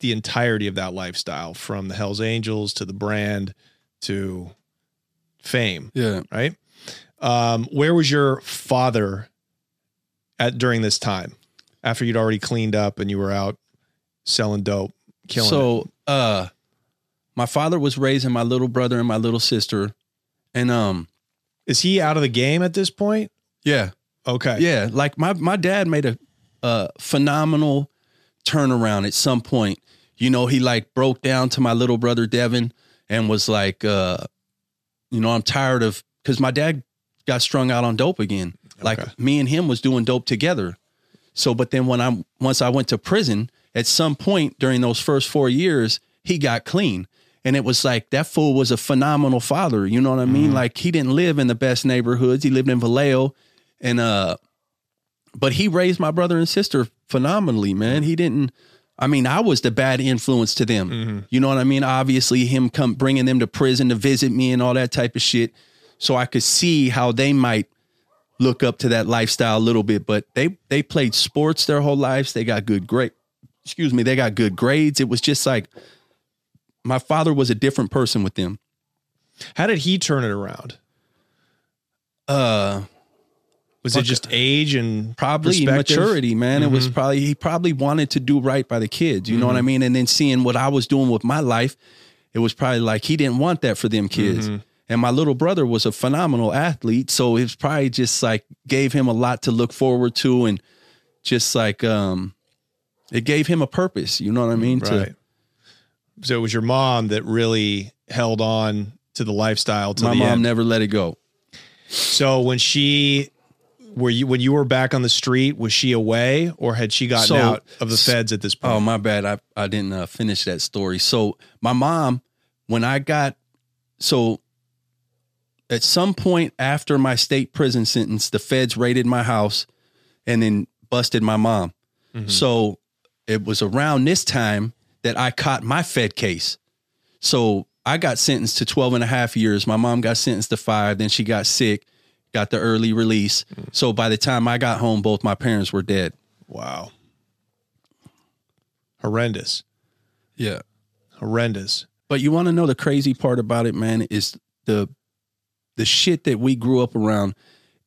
the entirety of that lifestyle from the Hells Angels to the brand to FAIM, Yeah. right? Um, where was your father at during this time after you'd already cleaned up and you were out selling dope, killing it? so uh my father was raising my little brother and my little sister. And um Is he out of the game at this point? yeah. Okay. Yeah, like my my dad made a a phenomenal turnaround at some point. You know, he like broke down to my little brother Devin and was like, uh, you know, I'm tired of because my dad got strung out on dope again. Okay. Like me and him was doing dope together. So, but then when I once I went to prison, at some point during those first four years, he got clean. And it was like that fool was a phenomenal father. You know what I mean? Like he didn't live in the best neighborhoods. He lived in Vallejo. And uh but he raised my brother and sister phenomenally, man. He didn't. I mean, I was the bad influence to them. You know what I mean? Obviously, him come bringing them to prison to visit me and all that type of shit, so I could see how they might look up to that lifestyle a little bit. But they they played sports their whole lives. They got good grade. Excuse me. They got good grades. It was just like my father was a different person with them. How did he turn it around? Uh, Was it just age and probably maturity, man. It was mm-hmm. probably he probably wanted to do right by the kids. You know what I mm-hmm. mean? And then seeing what I was doing with my life, it was probably like he didn't want that for them kids. Mm-hmm. And my little brother was a phenomenal athlete, so it was probably just like gave him a lot to look forward to, and just like um, it gave him a purpose. You know what I mean? To- Right. So it was your mom that really held on to the lifestyle to my the mom end. never let it go. So when she were you when you were back on the street, was she away or had she gotten So- out of the feds at this point? Oh, my bad. I, I didn't uh, finish that story. So my mom, when I got, so at some point after my state prison sentence, the feds raided my house and then busted my mom. So it was around this time that I caught my Fed case. So I got sentenced to 12 and a half years. My mom got sentenced to five. Then she got sick, got the early release. So by the time I got home, both my parents were dead. wow. Horrendous. Yeah. Horrendous. But you want to know the crazy part about it, man, is the the shit that we grew up around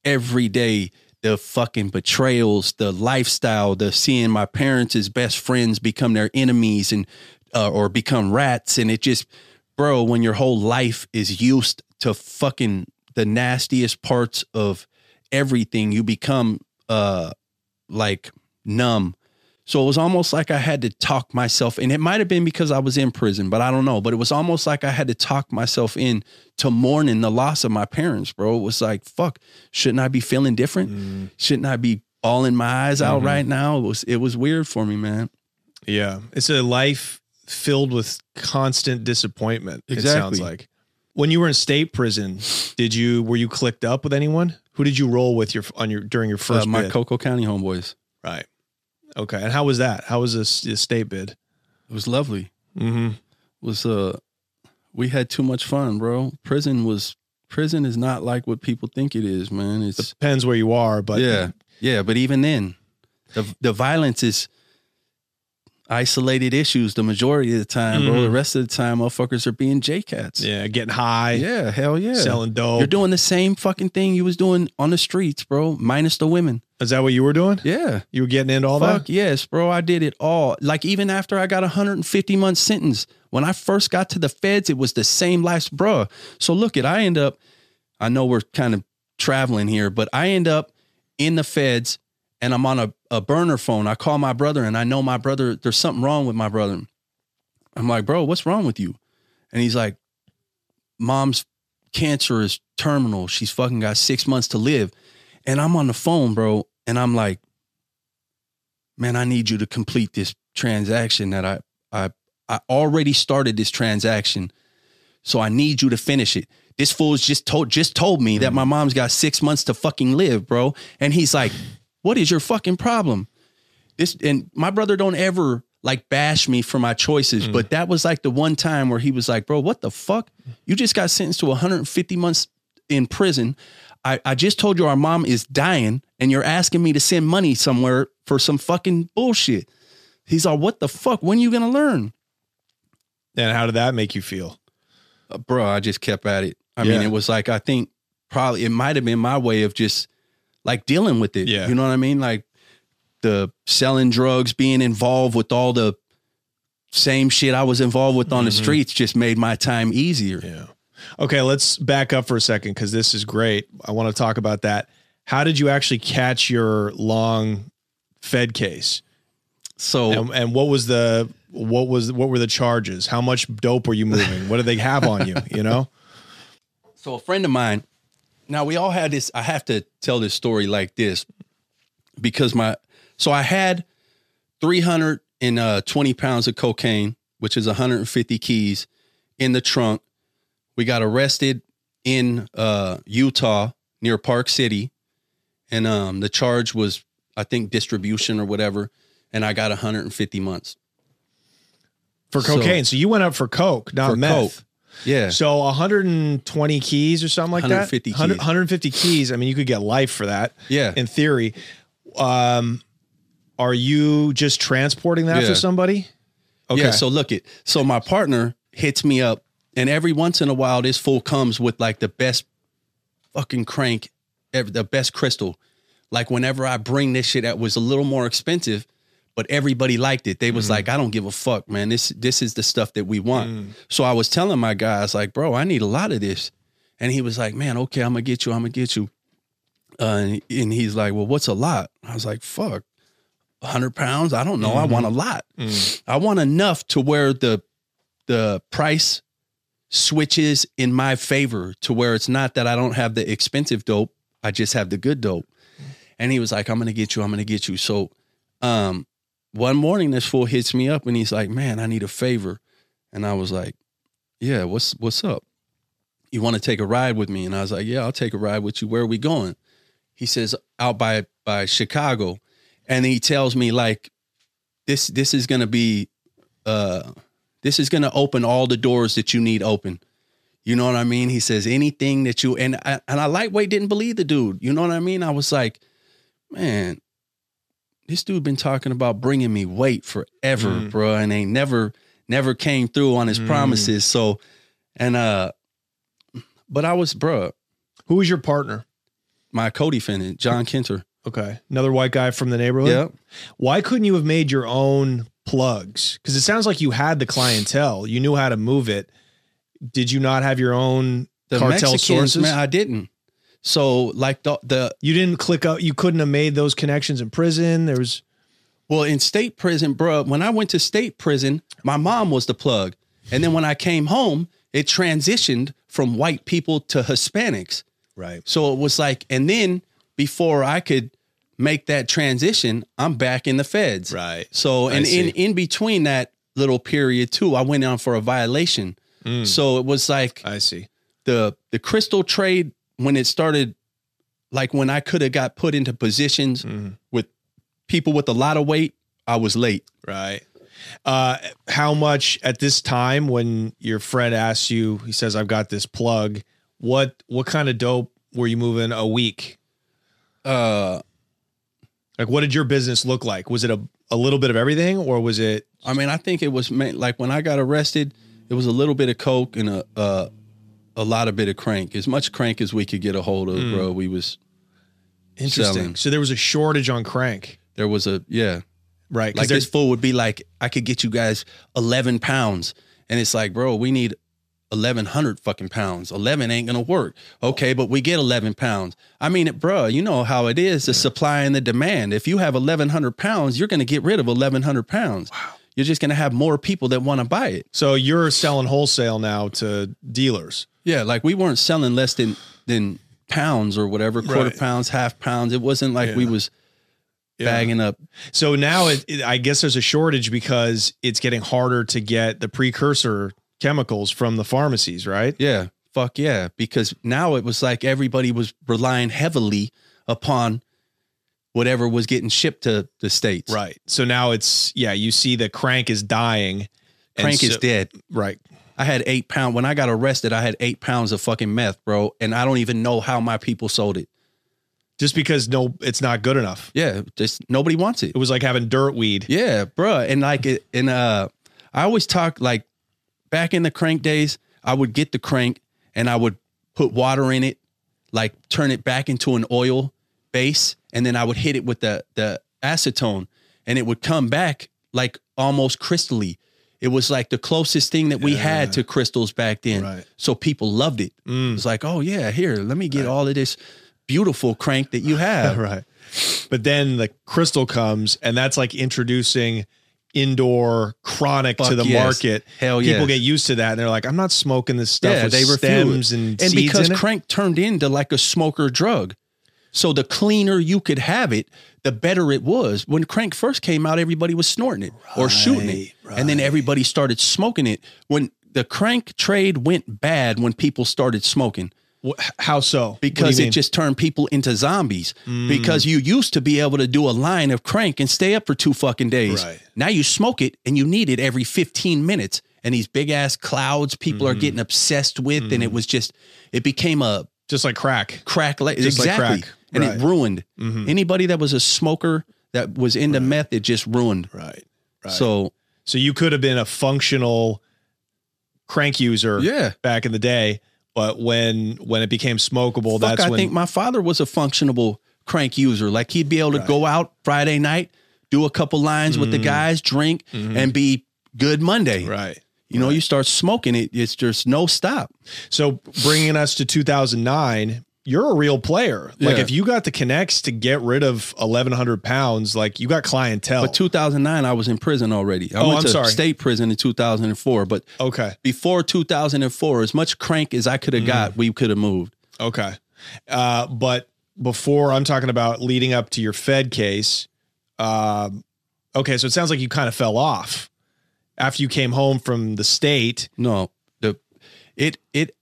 every day, the fucking betrayals, the lifestyle, the seeing my parents as best friends become their enemies and uh, or become rats and it just bro, when your whole life is used to fucking the nastiest parts of everything, you become uh like numb. So it was almost like I had to talk myself, and it might have been because I was in prison, but I don't know. But it was almost like I had to talk myself in to mourning the loss of my parents, bro. It was like, fuck, shouldn't I be feeling different? Shouldn't I be bawling my eyes out right now? It was it was weird for me, man. Yeah. It's a life filled with constant disappointment. It sounds Exactly. like. When you were in state prison, did you were you clicked up with anyone? Who did you roll with your on your during your Uh, first my bid? Coco County homeboys. right. Okay. And how was that? How was this, this state bid? It was lovely. Mm-hmm. was uh we had too much fun, bro. Prison was prison is not like what people think it is, man. It Depends where you are, but yeah, yeah. But even then, the the violence is isolated issues the majority of the time, bro. The rest of the time, motherfuckers are being J cats. Mm-hmm. yeah, getting high, yeah, hell yeah. selling dope. You're doing the same fucking thing you was doing on the streets, bro. Minus the women. Is that what you were doing? Yeah. You were getting into all that? Fuck that? yes, bro. I did it all. Like even after I got a 150 month sentence, when I first got to the feds, it was the same life, bro. So look it, I end up, I know we're kind of traveling here, but I end up in the feds and I'm on a, a burner phone. I call my brother and I know my brother, there's something wrong with my brother. I'm like, bro, what's wrong with you? And he's like, mom's cancer is terminal. She's fucking got six months to live. And I'm on the phone, bro. And I'm like, man, I need you to complete this transaction that I I I already started this transaction. So I need you to finish it. This fool's just told just told me that hmm. my mom's got six months to fucking live, bro. And he's like, What is your fucking problem? This and my brother don't ever like bash me for my choices, but that was like the one time where he was like, Bro, what the fuck? You just got sentenced to 150 months in prison. I, I just told you our mom is dying, and you're asking me to send money somewhere for some fucking bullshit. He's all, what the fuck? When you gonna learn? And how did that make you feel? Uh, bro, I just kept at it. I Yeah. mean, it was like I think probably it might have been my way of just like dealing with it. Yeah. You know what I mean? Like the selling drugs, being involved with all the same shit I was involved with on the streets just made my time easier. Mm-hmm. Yeah. Okay, let's back up for a second because this is great. I want to talk about that. How did you actually catch your long Fed case? So And, and what was the what was what were the charges? How much dope were you moving? what did they have on you? You know? So a friend of mine, now we all had this. I have to tell this story like this because my so I had 320 pounds of cocaine, which is 150 keys, in the trunk. We got arrested in uh, Utah near Park City, and um, the charge was I think distribution or whatever, and I got 150 months For So- cocaine. So, you went up for coke, not for meth. coke. Yeah, So 120 keys or something like 150 that. 100 keys. 150 keys. I mean, you could get life for that. Yeah. In theory. Um, are you just transporting that Yeah. for somebody? Okay. Yeah, so look it. So my partner hits me up, and every once in a while, this fool comes with like the best fucking crank, ever, the best crystal. Like whenever I bring this shit that was a little more expensive, but everybody liked it. They was mm-hmm. like, I don't give a fuck, man. This this is the stuff that we want. Mm. So I was telling my guys, like, bro, I need a lot of this. And he was like, man, okay, I'm gonna get you, I'm gonna get you. Uh, and, and he's like, well, what's a lot? I was like, fuck, hundred pounds? I don't know. I want a mm-hmm. lot. Mm. I want enough to where the the price switches in my favor to where it's not that I don't have the expensive dope, I just have the good dope. Mm. And he was like, I'm gonna get you, I'm gonna get you. So um one morning this fool hits me up and he's like, Man, I need a favor. And I was like, Yeah, what's what's up? You want to take a ride with me? And I was like, Yeah, I'll take a ride with you. Where are we going? He says, out by by Chicago. And he tells me like this this is gonna be uh this is gonna open all the doors that you need open. You know what I mean? He says anything that you and I, and I lightweight didn't believe the dude. You know what I mean? I was like, man, this dude been talking about bringing me weight forever, Mm. bro, and they never never came through on his Mm. promises. So, and uh, but I was, bro, Who was your partner? my co-defendant, John Kenter. Okay. Another white guy from the neighborhood? Yeah. Why couldn't you have made your own plugs? Because it sounds like you had the clientele. You knew how to move it. Did you not have your own The cartel Mexicans, sources? man, I didn't. So, like the the you didn't click out. You couldn't have made those connections in prison. There was Well, in state prison, bro, when I went to state prison, my mom was the plug. And then when I came home, it transitioned from white people to Hispanics. right. So it was like, and then before I could make that transition, I'm back in the feds. Right. So, and in, in between that little period too, I went on for a violation. Hmm. So it was like I see. the the crystal trade when it started like when I could have got put into positions with people with a lot of weight, I was late. Right. Uh, how much at this time when your friend asks you, he says, "I've got this plug." What what kind of dope were you moving a week? Uh Like, what did your business look like? Was it a a little bit of everything, or was it? I mean, I think it was meant like when I got arrested, it was a little bit of coke and a uh, a lot of bit of crank. As much crank as we could get a hold of, hmm. bro. We was Interesting. Selling. So there was a shortage on crank, there was a yeah. right. Like this fool would be like, I could get you guys eleven pounds, and it's like, bro, we need eleven hundred fucking pounds. Eleven ain't gonna work. Okay, but we get eleven pounds. I mean, it, bro, you know how it is, the supply and the demand. If you have eleven hundred pounds, you're gonna get rid of eleven hundred pounds. Wow. You're just gonna have more people that want to buy it. so you're selling wholesale now to dealers. Yeah, like we weren't selling less than than pounds or whatever, quarter Right. pounds, half pounds. It wasn't like we was bagging up. So now it, it- I guess there's a shortage because it's getting harder to get the precursor chemicals from the pharmacies, right? Yeah, fuck yeah. Because now it was like everybody was relying heavily upon whatever was getting shipped to the states. Right. So now it's yeah, you see the crank is dying. Crank is dead. Right. I had eight pounds. When I got arrested, I had eight pounds of fucking meth, bro. And I don't even know how my people sold it. Just because no, it's not good enough. Yeah, just nobody wants it. It was like having dirt weed. Yeah, bro. And like it, and uh, I always talk like back in the crank days, I would get the crank and I would put water in it, like turn it back into an oil base, and then I would hit it with the the acetone, and it would come back like almost crystally. It was like the closest thing that we had to crystals back then. Right. So people loved it. Mm. It was like, oh yeah, here, let me get all of this beautiful crank that you have. right. But then the crystal comes, and that's like introducing indoor chronic to the yes. market. Hell yeah. People get used to that, and they're like, "I'm not smoking this stuff with they refuse stems it. and, and because in it." crank turned into like a smoker drug. So the cleaner you could have it, the better it was. When crank first came out, everybody was snorting it or shooting it, and then everybody started smoking it. When the crank trade went bad, when people started smoking, How so? Because it mean? Mm. just turned people into zombies. Because you used to be able to do a line of crank and stay up for two fucking days. Right. Now you smoke it and you need it every 15 minutes. And these big ass clouds people Mm-hmm. are getting obsessed with. And it was just, it became a just like crack. crack. La- Just like exactly. crack. And Right. Mm-hmm. it ruined anybody that was a smoker that was into meth, it just ruined. Right. So, So you could have been a functional crank user Yeah. back in the day, but when when it became smokable, fuck, that's I when think my father was a functionable crank user. Like he'd be able to go out Friday night, do a couple lines with the guys, drink, and be good Monday. Mm-hmm. right. You know, you start smoking it, it's just no stop. So bringing us to 2009, you're a real player. Like if you got the connects to get rid of 1,100 pounds, like you got clientele. But 2009, I was in prison already. I Oh, went I'm to sorry. state prison in 2004. But okay. before 2004, as much crank as I could have got, we could have moved. Okay. Uh, but before I'm talking about leading up to your Fed case, um, okay, so it sounds like you kind of fell off after you came home from the state. No, the it it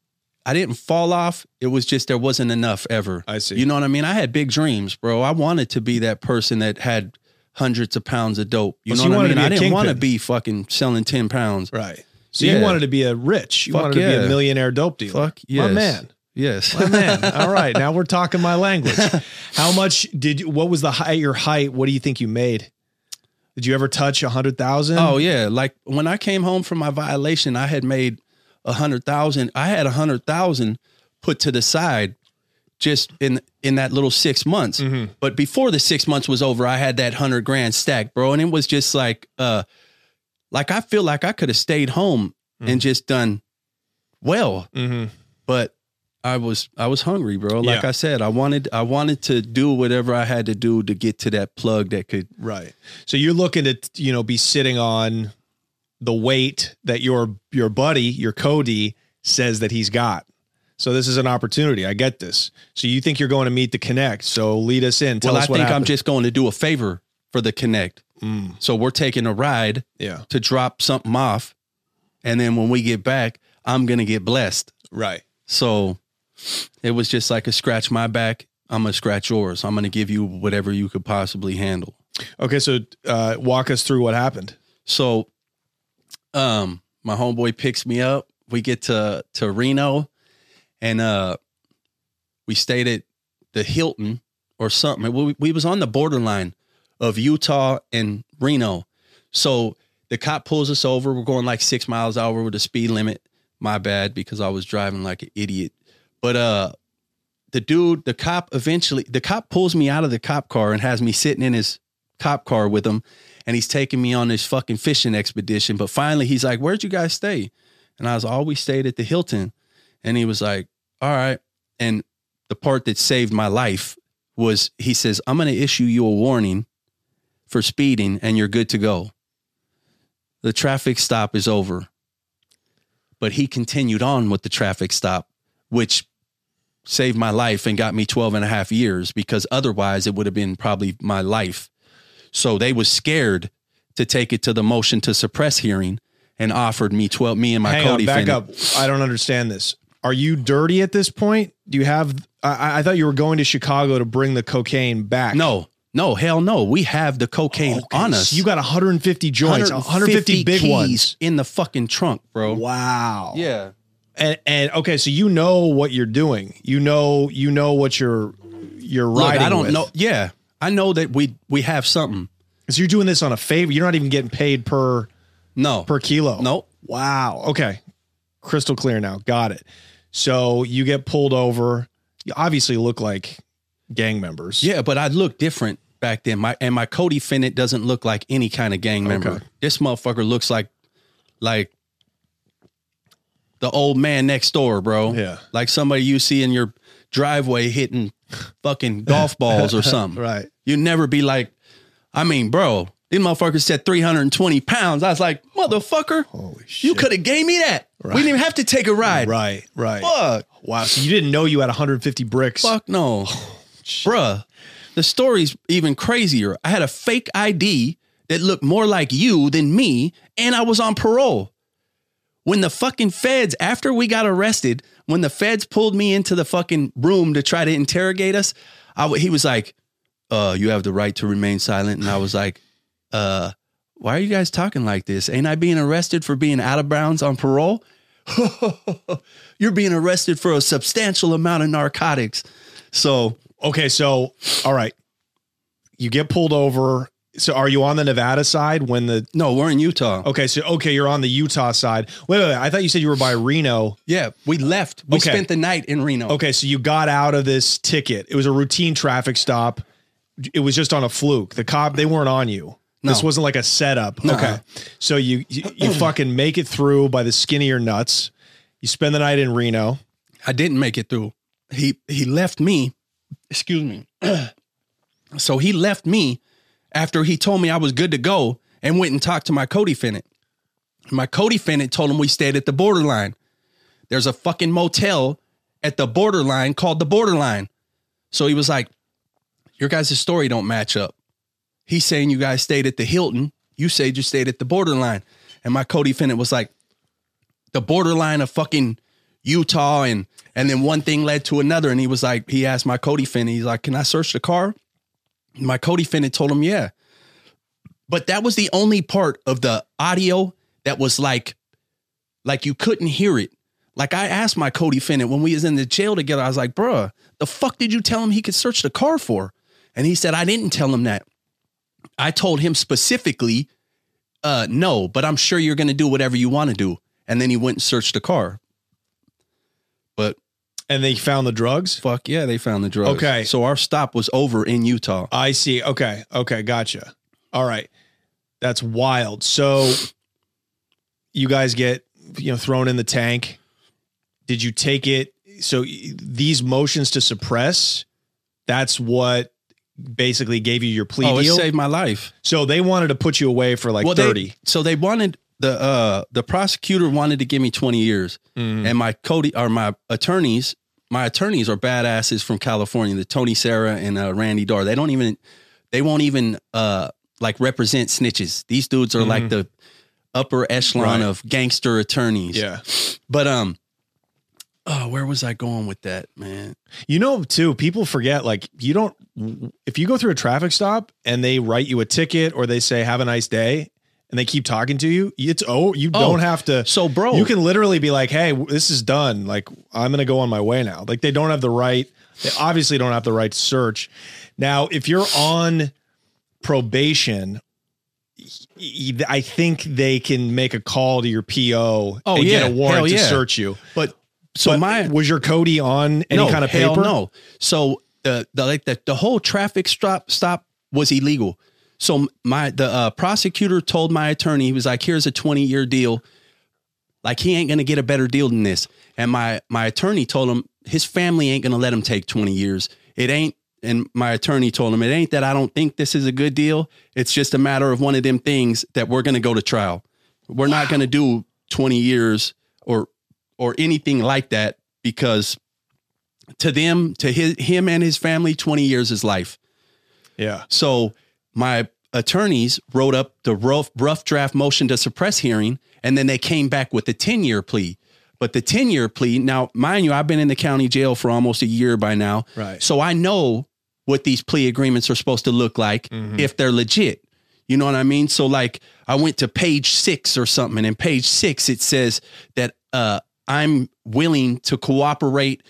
I didn't fall off. It was just there wasn't enough ever. I see. You know what I mean? I had big dreams, bro. I wanted to be that person that had hundreds of pounds of dope. You so know you what I mean? I didn't want to be fucking selling ten pounds. Right. So Yeah. you wanted to be a rich, you Fuck wanted to be a millionaire dope dealer. Fuck yes. My man. Yes. My man. All right. Now we're talking my language. How much did you, what was the height, your height? What do you think you made? Did you ever touch a hundred thousand? Oh yeah, like when I came home from my violation, I had made a hundred thousand. I had a hundred thousand put to the side just in in that little six months. Mm-hmm. But before the six months was over, I had that hundred grand stacked, bro, and it was just like, uh, like I feel like I could have stayed home and just done well, Mm-hmm. but. I was I was hungry, bro. Like Yeah. I said, I wanted I wanted to do whatever I had to do to get to that plug that could Right. So you're looking to, you know, be sitting on the weight that your your buddy, your Cody, says that he's got. So this is an opportunity. I get this. So you think you're going to meet the connect. So lead us in. Tell well, us I think I'm just going to do a favor for the Connect. Mm. So we're taking a ride Yeah. to drop something off. And then when we get back, I'm going to get blessed. Right. So it was just like a scratch my back. I'm going to scratch yours. I'm going to give you whatever you could possibly handle. Okay. So uh, walk us through what happened. So um my homeboy picks me up. We get to to Reno and uh we stayed at the Hilton or something. We, we was on the borderline of Utah and Reno. So the cop pulls us over. We're going like six miles hour with the speed limit. My bad because I was driving like an idiot. But uh the dude, the cop eventually the cop pulls me out of the cop car and has me sitting in his cop car with him and he's taking me on this fucking fishing expedition. But finally he's like, Where'd you guys stay? And I was all we stayed at the Hilton. And he was like, All right. And the part that saved my life was he says, I'm gonna issue you a warning for speeding and you're good to go. The traffic stop is over. But he continued on with the traffic stop, which saved my life and got me 12 and a half years because otherwise it would have been probably my life. So they was scared to take it to the motion to suppress hearing and offered me 12 me and my Hang Cody on, back up. I don't understand this. Are you dirty at this point? Do you have? I, I thought you were going to Chicago to bring the cocaine back. No, No, hell no. We have the cocaine Okay, on so us. you got 150 joints, 150, big keys ones. in the fucking trunk, bro. Wow. Yeah. And, and okay, so you know what you're doing. You know, you know what you're you're Look, riding. I don't with. know. Yeah, I know that we we have something. So you're doing this on a favor. You're not even getting paid per No, per kilo. Nope. Wow. Okay. Crystal clear now. Got it. So you get pulled over. You obviously look like gang members. Yeah, but I look different back then. My and my Cody Fennett doesn't look like any kind of gang member. Okay. This motherfucker looks like like the old man next door, bro. Yeah. Like somebody you see in your driveway hitting fucking golf balls or something. Right. You'd never be like, I mean, bro, these motherfuckers said 320 pounds. I was like, motherfucker, Holy shit. you could have gave me that. We didn't even have to take a ride. Right. Right. Fuck. Wow. So you didn't know you had 150 bricks. Fuck no. Oh, Bruh, the story's even crazier. I had a fake ID that looked more like you than me, and I was on parole. When the fucking feds, after we got arrested, when the feds pulled me into the fucking room to try to interrogate us, he was like, uh, you have the right to remain silent. And I was like, uh, why are you guys talking like this? Ain't I being arrested for being out of bounds on parole? You're being arrested for a substantial amount of narcotics. So Okay. So, all right. You get pulled over. So are you on the Nevada side when the, no, we're in Utah. okay. So, okay. You're on the Utah side. Wait, wait, wait. I thought you said you were by Reno. Yeah, we left. We Okay. spent the night in Reno. Okay. So you got out of this ticket. It was a routine traffic stop. It was just on a fluke. The cop, they weren't on you. This wasn't like a setup. Okay. So you, you you fucking make it through by the skin of your nuts. You spend the night in Reno. I didn't make it through. He he left me. Excuse me. so he left me after he told me I was good to go and went and talked to my co-defendant. My co-defendant told him we stayed at the borderline. There's a fucking motel at the borderline called the borderline. So he was like, Your guys' story don't match up. He's saying you guys stayed at the Hilton. You said you stayed at the borderline. And my co-defendant was like, the borderline of fucking Utah and and then one thing led to another and he was like he asked my co-defendant he's like can I search the car my co-defendant told him yeah. But that was the only part of the audio that was like like you couldn't hear it. Like I asked my co-defendant when we was in the jail together. I was like bruh the fuck did you tell him he could search the car for? And he said I didn't tell him that. I told him specifically uh no but I'm sure you're to do whatever you want to do. And then he went and searched the car And they found the drugs. fuck yeah, they found the drugs. Okay. So our stop was over in Utah. I see. Okay. Okay. Gotcha. All right. That's wild. So you guys get, you know, thrown in the tank. Did you take it? So these motions to suppress, that's what basically gave you your plea oh, it deal. saved my life. so they wanted to put you away for like well, 30. They, so they wanted the uh the prosecutor wanted to give me 20 years. Mm-hmm. And my Cody or my attorneys, my attorneys are badasses from California, the Tony Serra and uh, Randy Daar. They don't even they won't even uh like represent snitches. These dudes are like the upper echelon Mm-hmm. Right. of gangster attorneys. yeah. But um oh, where was I going with that, man? You know, too, people forget like you don't, if you go through a traffic stop and they write you a ticket or they say, have a nice day, and they keep talking to you, it's oh, you Oh, don't have to. so, bro- you can literally be like, hey, this is done. Like, I'm to go on my way now. Like, they don't have the right, they obviously don't have the right to search. Now, if you're on probation, I think they can make a call to your PO Oh, and get a warrant to yeah. search you. But so But my was your Cody on any no, kind of paper? No. So the the like the, the whole traffic stop stop was illegal. So my the uh, prosecutor told my attorney he was like, "Here's a 20 year deal. Like he ain't gonna get a better deal than this." And my my attorney told him his family ain't gonna let him take 20 years. It ain't. And my attorney told him it ain't that I don't think this is a good deal. It's just a matter of one of them things that we're gonna go to trial. We're not gonna do 20 years or or anything like that because to them, to his, him and his family, 20 years is life. Yeah. So my attorneys wrote up the rough, rough draft motion to suppress hearing, and then they came back with the 10 year plea. But the 10 year plea, now, mind you, I've been in the county jail for almost a year by now. Right. So I know what these plea agreements are supposed to look like if they're legit. You know what I mean? So like I went to page six or something, and in page six it says that uh, I'm willing to cooperate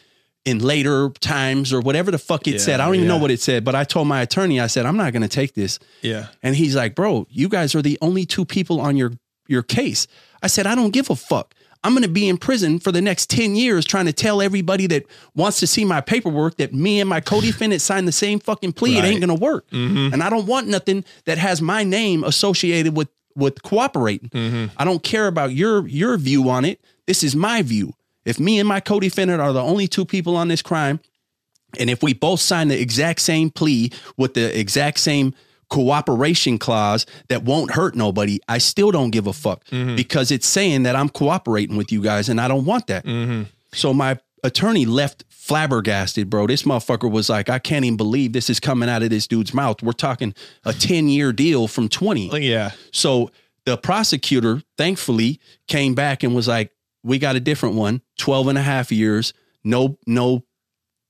in later times or whatever the fuck it said. I don't even know what it said, but I told my attorney, I said, I'm not going to take this. Yeah. And he's like, bro, you guys are the only two people on your your case. I said, I don't give a fuck. I'm going to be in prison for the next 10 years trying to tell everybody that wants to see my paperwork that me and my co-defendant signed the same fucking plea. It ain't going to work. Mm-hmm. And I don't want nothing that has my name associated with with cooperating. Mm-hmm. I don't care about your your view on it. This is my view. If me and my co-defendant are the only two people on this crime, and if we both sign the exact same plea with the exact same cooperation clause that won't hurt nobody, I still don't give a fuck mm-hmm. because it's saying that I'm cooperating with you guys and I don't want that. Mm-hmm. So my attorney left flabbergasted, bro. This motherfucker was like, I can't even believe this is coming out of this dude's mouth. We're talking a 10 year deal from 20. Yeah. So the prosecutor, thankfully, came back and was like, we got a different one, 12 and a half years, no, no,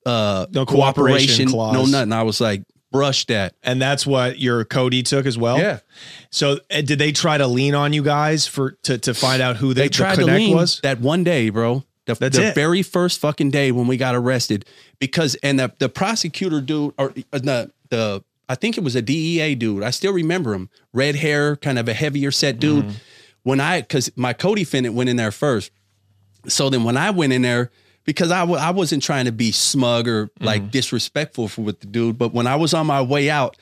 uh, No cooperation clause. no nothing. I was like, brush that. And that's what your Cody took as well. Yeah. So uh, did they try to lean on you guys for to, to find out who the, They the tried to connect lean was? that one day, bro. The, the very first fucking day when we got arrested because and the, the prosecutor dude or uh, the the I think it was a DEA dude. I still remember him. Red hair, kind of a heavier set dude. Mm-hmm. When I cuz my co-defendant went in there first. So then when I went in there because I w- I wasn't trying to be smug or like Mm-hmm. disrespectful for with the dude, but when I was on my way out,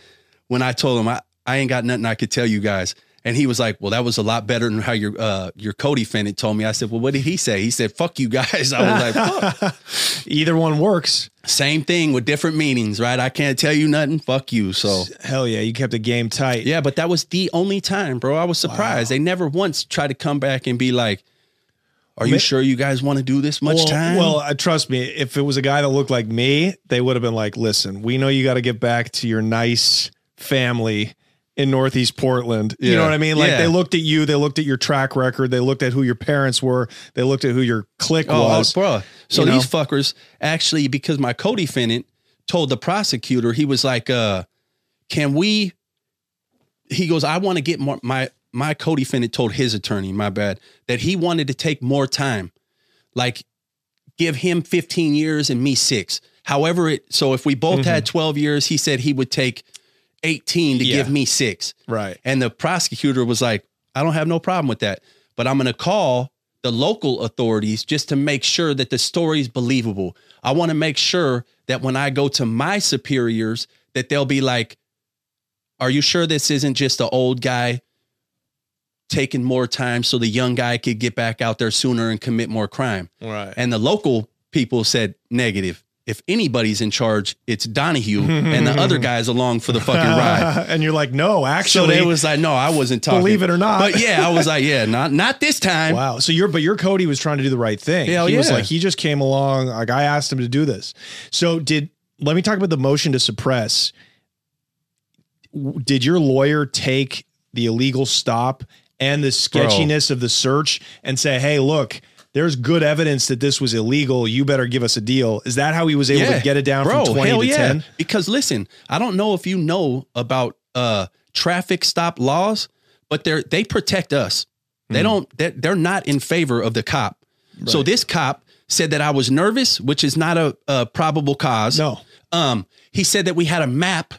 when I told him I, I ain't got nothing I could tell you guys. And he was like, "Well, that was a lot better than how your uh, your co-defendant told me." I said, "Well, what did he say?" He said, "Fuck you guys." I was like, Fuck. Either one works. "Same thing with different meanings, right? I can't tell you nothing. Fuck you." So Hell yeah, you kept the game tight. yeah, but that was the only time, bro. I was surprised. They never once tried to come back and be like, "Are you Ma- sure you guys want to do this much well, time?" Well, uh, trust me, if it was a guy that looked like me, they would have been like, "Listen, we know you got to get back to your nice family in Northeast Portland." You Yeah. know what I mean? Like Yeah. they looked at you, they looked at your track record, they looked at who your parents were, they looked at who your clique Oh, was. oh, bro. So you know? these fuckers actually, because my co-defendant told the prosecutor, he was like, uh, can we, he goes, I want to get more, my, my co-defendant told his attorney, my bad, that he wanted to take more time. Like give him 15 years and me six. However, it, so if we both had 12 years, he said he would take 18 to Mm-hmm. Yeah. give me six. Right. And the prosecutor was like, I don't have no problem with that, but I'm going to call the local authorities just to make sure that the story's believable. I want to make sure that when I go to my superiors, that they'll be like, Are you sure this isn't just an old guy taking more time so the young guy could get back out there sooner and commit more crime? Right. And the local people said negative. If anybody's in charge, it's Donahue, and the other guy's along for the fucking ride. and you're like, "No, So actually." they was like, no, I wasn't talking. Believe it or not. But yeah, I was like, yeah, not not this time. Wow. So your but your Cody was trying to do the right thing. Hell he was like he just came along. Like I asked him to do this. So did let me talk about the motion to suppress. Did your lawyer take the illegal stop and the sketchiness of the search and say, "Hey, look, there's good evidence that this was illegal. You better give us a deal." Is that how he was able to get it down Bro, from 20 hell to yeah. 10? Because listen, I don't know if you know about uh traffic stop laws, but they're they protect us. They Hmm. don't they're, they're not in favor of the cop. So this cop said that I was nervous, which is not a, a probable cause. No. Um, he said that we had a map.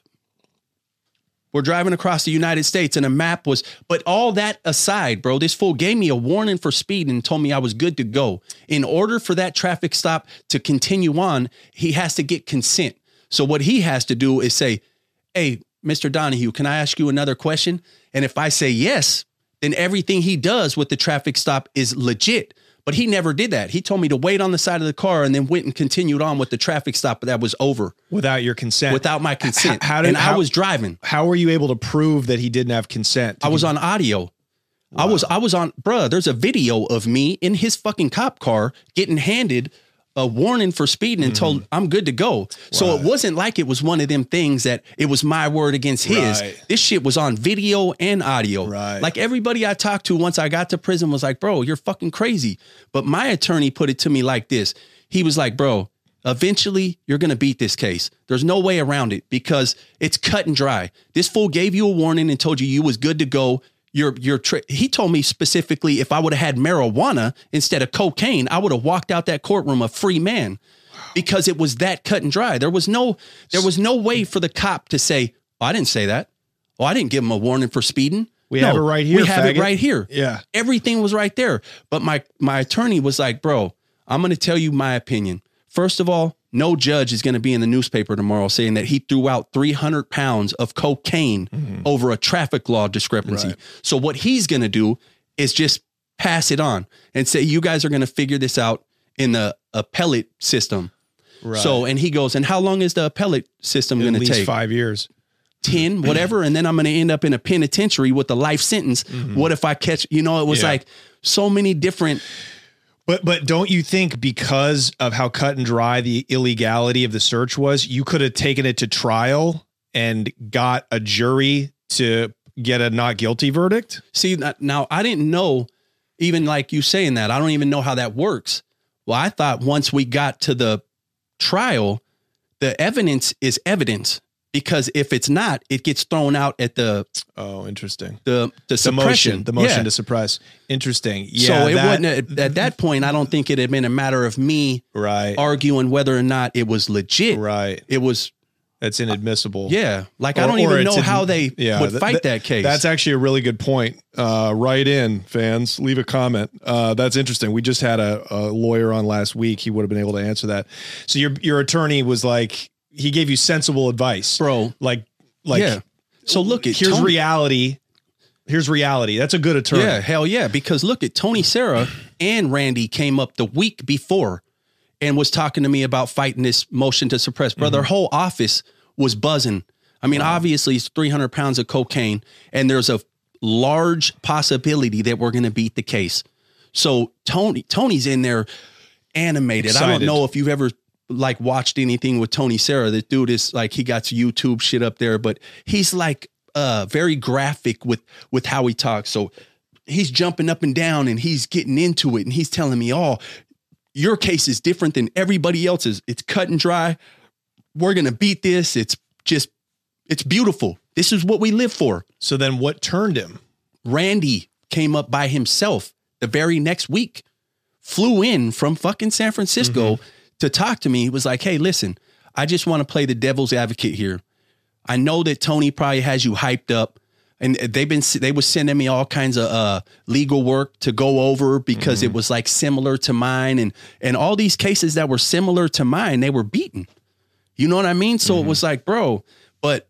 We're driving across the United States and a map was, but all that aside, bro, this fool gave me a warning for speed and told me I was good to go. In order for that traffic stop to continue on, he has to get consent. So what he has to do is say, Hey, Mr. Donahue, can I ask you another question? And if I say yes, then everything he does with the traffic stop is legit. But he never did that. He told me to wait on the side of the car and then went and continued on with the traffic stop that was over Without your consent. without my consent. how did- and I was driving. how were you able to prove that he didn't have consent? I was on audio. I was I was on bruh, there's a video of me in his fucking cop car getting handed a warning for speeding and told mm-hmm. I'm good to go. So it wasn't like it was one of them things that it was my word against his. Right. This shit was on video and audio. Right. Like everybody I talked to once I got to prison was like, bro, you're fucking crazy. But my attorney put it to me like this. He was like, bro, Eventually, you're going to beat this case. There's no way around it because it's cut and dry. This fool gave you a warning and told you you was good to go. Your your tri- he told me specifically if I would have had marijuana instead of cocaine, I would have walked out that courtroom a free man because it was that cut and dry. There was no there was no way for the cop to say, oh, "I didn't say that." Oh, I didn't give him a warning for speeding. We have it right here, We have it right here. Yeah. Everything was right there. But my my attorney was like, "Bro, I'm going to tell you my opinion. First of all, no judge is going to be in the newspaper tomorrow saying that he threw out 300 pounds of cocaine over a traffic law discrepancy. Right. So what he's going to do is just pass it on and say, you guys are going to figure this out in the appellate system. Right. So, and he goes, and how long is the appellate system going to take? five years. 10, whatever, and then I'm going to end up in a penitentiary with a life sentence. What if I catch, you know, it was Mm-hmm. Yeah. like so many different But but don't you think because of how cut and dry the illegality of the search was, you could have taken it to trial and got a jury to get a not guilty verdict? See now, I didn't know, even like you saying that, I don't even know how that works. Well, I thought once we got to the trial, the evidence is evidence because if it's not, it gets thrown out at the Oh, interesting. the the, The motion, the motion Yeah. to suppress. Interesting. Yeah. so it that- wouldn't at, at that point. I don't think it had been a matter of me right. arguing whether or not it was legit. Right. It was That's inadmissible. yeah. Like I don't even know in- how they yeah, would th- fight th- that case. That's actually a really good point. Uh, write in, fans. Leave a comment. Uh, that's interesting. We just had a, a lawyer on last week. He would have been able to answer that. So your your attorney was like, he gave you sensible advice, bro. Like, like yeah. So look at here's Tony- reality. Here's reality. That's a good attorney. Yeah, hell yeah. Because look at Tony Serra and Randy came up the week before and was talking to me about fighting this motion to suppress. Bro, their mm-hmm. whole office was buzzing. I mean, obviously it's 300 pounds of cocaine and there's a large possibility that we're going to beat the case. So Tony, Tony's in there animated. I don't know if you've ever like watched anything with Tony Serra. The dude is like he got YouTube shit up there, but he's like uh very graphic with with how he talks. So he's jumping up and down and he's getting into it and he's telling me, "Oh, your case is different than everybody else's. It's cut and dry. We're going to beat this. It's just it's beautiful. This is what we live for." So then, what turned him? Randy came up by himself the very next week, flew in from fucking San Francisco to talk to me. He was like, Hey, listen, I just want to play the devil's advocate here. I know that Tony probably has you hyped up. And they've been they were sending me all kinds of uh, legal work to go over because it was like similar to mine and and all these cases that were similar to mine they were beaten. You know what I mean? So it was like, bro, but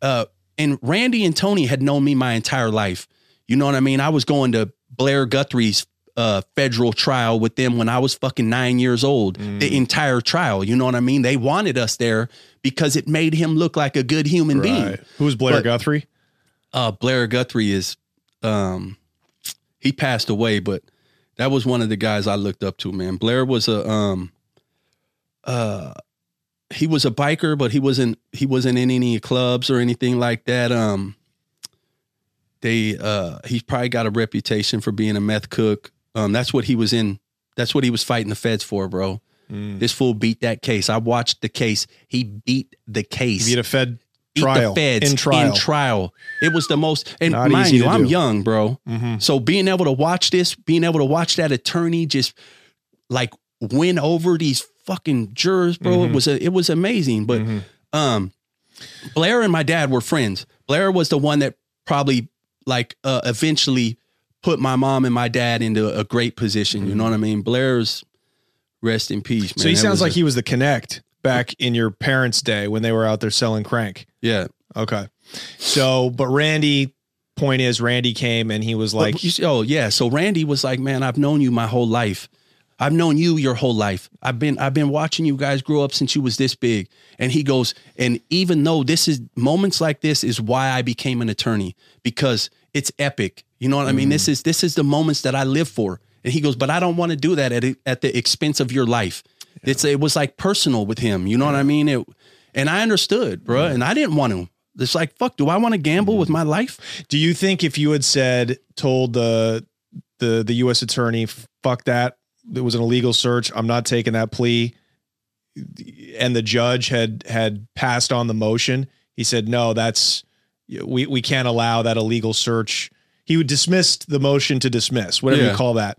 uh and Randy and Tony had known me my entire life. You know what I mean? I was going to Blair Guthrie's uh, federal trial with them when I was fucking nine years old. The entire trial. You know what I mean? They wanted us there because it made him look like a good human being. Who's Blair But- Guthrie? Uh, Blair Guthrie is, um, he passed away, but that was one of the guys I looked up to. Man, Blair was a, um, uh, he was a biker, but he wasn't he wasn't in any clubs or anything like that. Um, they uh, he's probably got a reputation for being a meth cook. Um, that's what he was in. That's what he was fighting the feds for, bro. This fool beat that case. I watched the case. He beat the case He beat a Fed beat trial the feds in trial. In trial. It was the most, and Not mind you, I'm do. young, bro. Mhm. So being able to watch this, being able to watch that attorney just like win over these fucking jurors, bro, Mm-hmm. it was a, it was amazing. But um, Blair and my dad were friends. Blair was the one that probably like uh, eventually put my mom and my dad into a great position. You mm-hmm. know what I mean? Blair's rest in peace, man. So he That sounds like a- he was the connect back in your parents' day when they were out there selling crank. yeah. Okay. So, but Randy, point is, Randy came and he was like, But oh yeah. So Randy was like, man, I've known you my whole life. I've known you your whole life. I've been I've been watching you guys grow up since you was this big. And he goes, and even though this is moments like this is why I became an attorney because it's epic. You know what I mean? This mm. is this is the moments that I live for. And he goes, but I don't want to do that at at the expense of your life. It's it was like personal with him. You know what I mean? It, and I understood, bro. And I didn't want to. It's like fuck. Do I want to gamble mm-hmm. with my life? do you think if you had said, told the, the, the U.S. attorney, fuck that, it was an illegal search, I'm not taking that plea, and the judge had had passed on the motion, he said, "No, that's we we can't allow that illegal search." He would dismiss the motion to dismiss, whatever Yeah. you call that.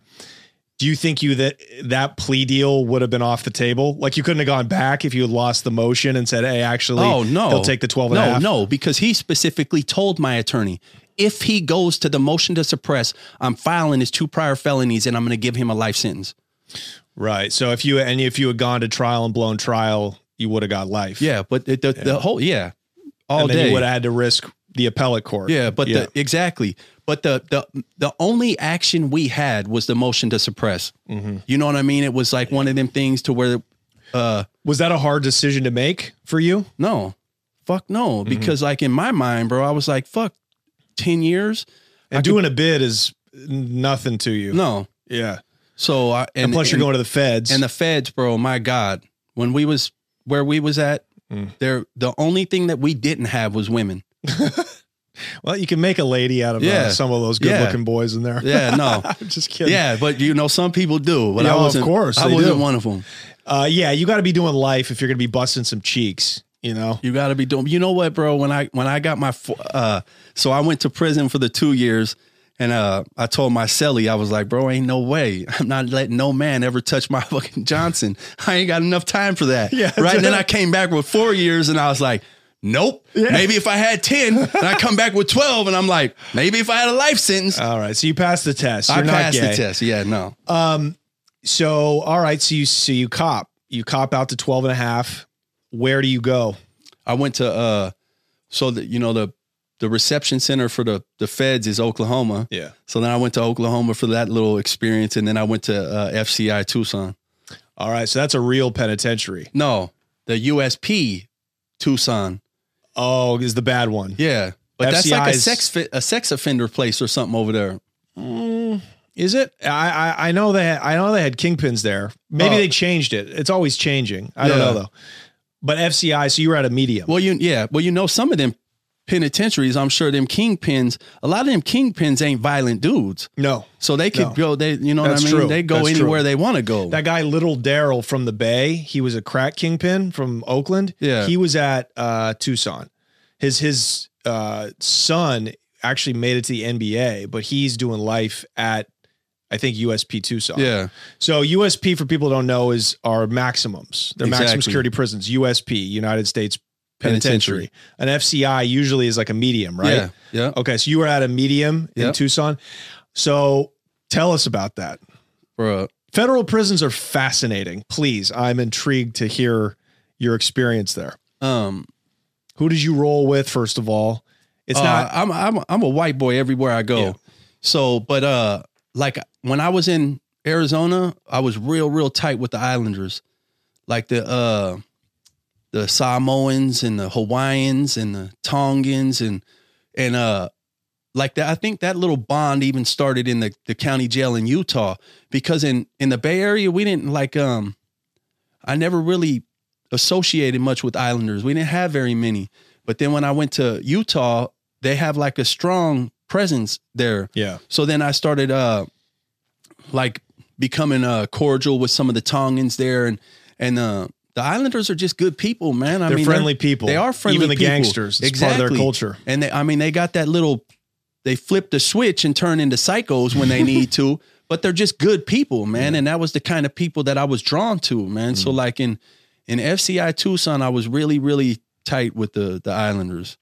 Do you think you that that plea deal would have been off the table? Like you couldn't have gone back if you had lost the motion and said, "Hey, actually, Oh no, he'll take the 12 and no, a half." No, because he specifically told my attorney, if he goes to the motion to suppress, I'm filing his two prior felonies and I'm going to give him a life sentence. Right. So if you and if you had gone to trial and blown trial, you would have got life. Yeah, but the the, the whole yeah, all and then day. you would have had to risk the appellate court. yeah, but The, exactly. But the the the only action we had was the motion to suppress. Mm-hmm. You know what I mean? It was like one of them things to where, uh, was that a hard decision to make for you? no, fuck no, Mm-hmm. because like in my mind, bro, I was like, fuck, ten years, And doing a bid is nothing to you. no. Yeah. So I And, plus, you're going to the feds. and the feds, bro. My God, when we was where we was at, Mm. there the only thing that we didn't have was women. well, you can make a lady out of uh, some of those good-looking boys in there. Yeah, no, I'm just kidding. yeah, but you know, some people do. But Yeah, I wasn't. Of course, I wasn't do. one of them. Uh, yeah, you got to be doing life if you're going to be busting some cheeks. You know. You got to be doing. You know what, bro? When I when I got my uh, so I went to prison for the two years, and uh, I told my cellie, I was like, bro, ain't no way. I'm not letting no man ever touch my fucking Johnson. I ain't got enough time for that. Yeah. right. And then I came back with four years, and I was like. Nope. Maybe if I had 10 and I come back with 12 and I'm like, maybe if I had a life sentence, All right. So you passed the test. You're I passed gay. the test. Yeah, no. Um, So, all right. So you so you cop. You cop out to 12 and a half. Where do you go? I went to uh so that you know the the reception center for the the feds is Oklahoma. Yeah. So then I went to Oklahoma for that little experience and then I went to uh, FCI Tucson. All right. So that's a real penitentiary. No, the USP Tucson. Oh, is the bad one. Yeah. But that's like a sex a sex offender place or something over there. Mm, is it? I, I I know they had, I know they had kingpins there. Maybe Oh. they changed it. It's always changing. I don't know though. But FCI, so you were at a medium. Well, you yeah, well you know some of them penitentiaries, I'm sure them kingpins, a lot of them kingpins ain't violent dudes. no, So they could No. go they you know That's what I mean? true. They go That's anywhere true. they want to go. that guy Little Daryl from the Bay. He was a crack kingpin from Oakland. Yeah. he was at uh, Tucson. His his uh, son actually made it to the NBA, but he's doing life at I think USP Tucson. yeah. So USP for people who don't know is our maximums. They're maximum security prisons. USP, United States Penitentiary. An FCI usually is like a medium, right? Yeah. Yeah. Okay, so you were at a medium in Yep. Tucson. So tell us about that. Federal prisons are fascinating. Please, I'm intrigued to hear your experience there. Um Who did you roll with first of all? It's Uh, not I'm I'm I'm a white boy everywhere I go. Yeah. So, but uh, like when I was in Arizona, I was real real tight with the Islanders, like the uh, the Samoans and the Hawaiians and the Tongans and and uh, like that. I think that little bond even started in the the county jail in Utah because in in the Bay Area we didn't like um, I never really associated much with Islanders. We didn't have very many. But then when I went to Utah, they have like a strong presence there. yeah. So then I started uh like becoming uh cordial with some of the Tongans there and and uh the Islanders are just good people, man. I They're mean, friendly people. They are friendly. Even the people. gangsters. It's part of their culture. And they, I mean, they got that little. They flip the switch and turn into psychos when they need to, but they're just good people, man. And that was the kind of people that I was drawn to, man. So Mm. like in in FCI Tucson, I was really really tight with the the Islanders,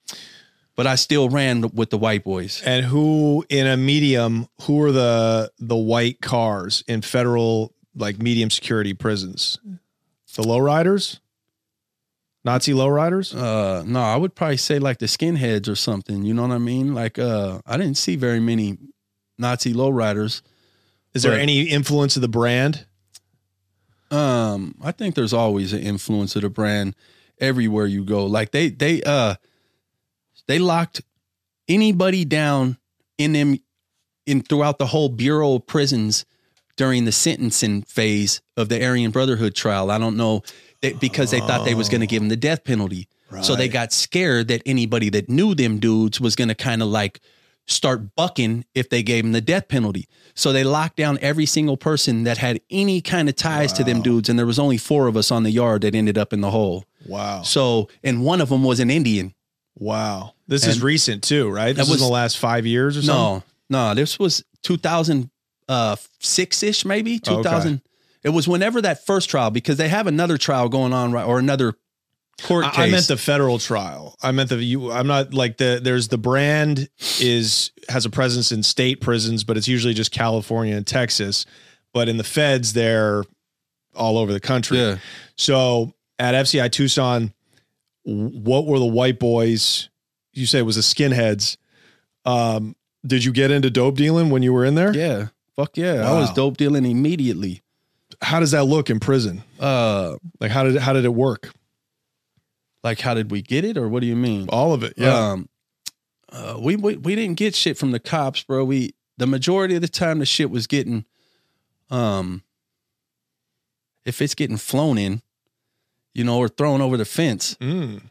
but I still ran with the white boys. And who in a medium, who are the the white cars in federal like medium security prisons? The lowriders? Nazi lowriders? Uh, no, I would probably say like the skinheads or something. You know what I mean? Like, uh, I didn't see very many Nazi lowriders. Is there any influence of the brand? Um, I think there's always an influence of the brand everywhere you go. Like they they uh they locked anybody down in them in throughout the whole Bureau of Prisons during the sentencing phase of the Aryan Brotherhood trial. I don't know they, because they thought they was going to give them the death penalty. So they got scared that anybody that knew them dudes was going to kind of like start bucking if they gave them the death penalty. So they locked down every single person that had any kind of ties to them dudes, and there was only four of us on the yard that ended up in the hole. Wow. So, and one of them was an Indian. Wow. This is recent too, right? This That was in the last five years or something? No, no, this was 2006 ish, maybe Oh, Okay. 2000. It was whenever that first trial because they have another trial going on, right, or another court case. I, I meant the federal trial. I meant the you. I'm not like the. There's the brand is has a presence in state prisons, but it's usually just California and Texas. But in the feds, they're all over the country. yeah. So at FCI Tucson, what were the white boys? You say it was the skinheads. Um, did you get into dope dealing when you were in there? Yeah. Fuck yeah. I was dope dealing immediately. How does that look in prison? Uh Like how did how did it work? like how did we get it or what do you mean? All of it. Yeah. Um uh, we, we we didn't get shit from the cops, bro. We the majority of the time the shit was getting um if it's getting flown in, you know, or thrown over the fence. Mm.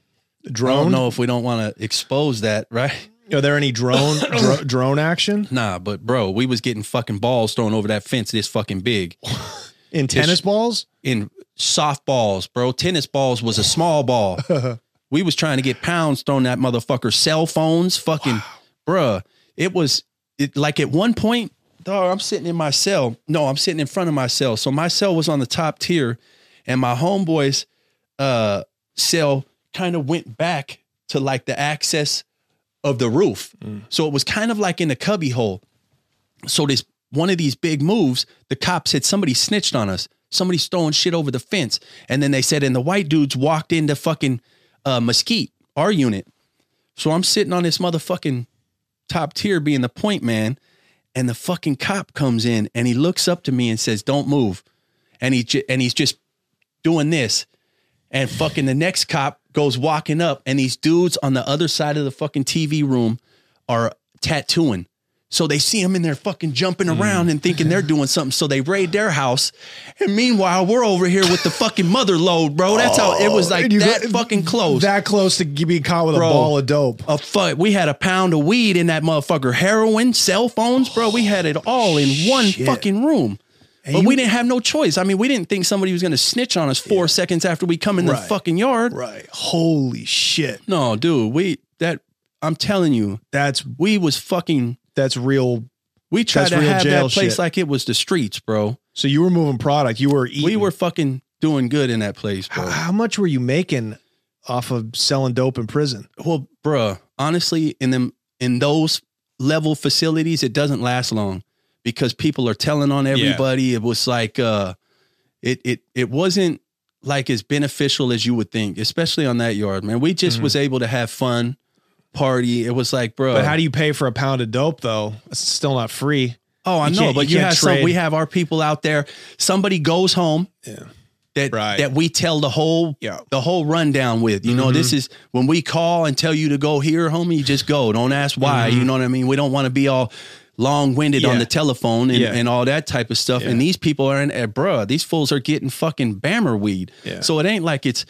I Drone. don't know if we don't want to expose that, right? Are there any drone dro- drone action Nah, but bro, we was getting fucking balls thrown over that fence this fucking big. in tennis balls? In softballs, bro. Tennis balls was a small ball. we was trying to get pounds thrown at motherfucker. Cell phones, fucking bruh. It was it like at one point, dog, I'm sitting in my cell. No, I'm sitting in front of my cell. So my cell was on the top tier, and my homeboy's uh cell kind of went back to like the access of the roof. So it was kind of like in a cubby hole. So this one of these big moves, the cops said somebody snitched on us. Somebody's throwing shit over the fence. And then they said, and the white dudes walked into fucking uh Mesquite, our unit. So I'm sitting on this motherfucking top tier being the point man, and the fucking cop comes in and he looks up to me and says, Don't move. And he and he's just doing this. And fucking the next cop goes walking up, and these dudes on the other side of the fucking TV room are tattooing. So they see him in there fucking jumping mm. around and thinking they're doing something. So they raid their house. And meanwhile, we're over here with the fucking mother load, bro. That's how it was like that go- fucking close. That close to being caught with Bro. a ball of dope. a fuck. We had a pound of weed in that motherfucker. Heroin, cell phones, bro. We had it all in one fucking room. But we didn't have no choice. I mean, we didn't think somebody was going to snitch on us four seconds after we come in the fucking yard. Right. Holy shit. No, dude, we that I'm telling you, That's we was fucking. that's real. We tried to have that place shit. like it was the streets, bro. So you were moving product. You were eating. We were fucking doing good in that place, How, bro. how much were you making off of selling dope in prison? Well, bruh, honestly, in them in those level facilities, it doesn't last long because people are telling on everybody. It was like uh it it it wasn't like as beneficial as you would think, especially on that yard, man. We just mm-hmm. was able to have fun, party. It was like, bro. But how do you pay for a pound of dope though? It's still not free. Oh, I You know, but you you, have some. We have our people out there. Somebody goes home. Yeah. That Right. that we tell the whole Yeah. the whole rundown with. You know, mm-hmm. this is when we call and tell you to go here, homie. You just go. Don't ask why. Mm-hmm. You know what I mean? We don't want to be all long winded Yeah. on the telephone and, Yeah. and all that type of stuff. And these people are in, uh, bruh. These fools are getting fucking bammer weed. Yeah. So it ain't like it's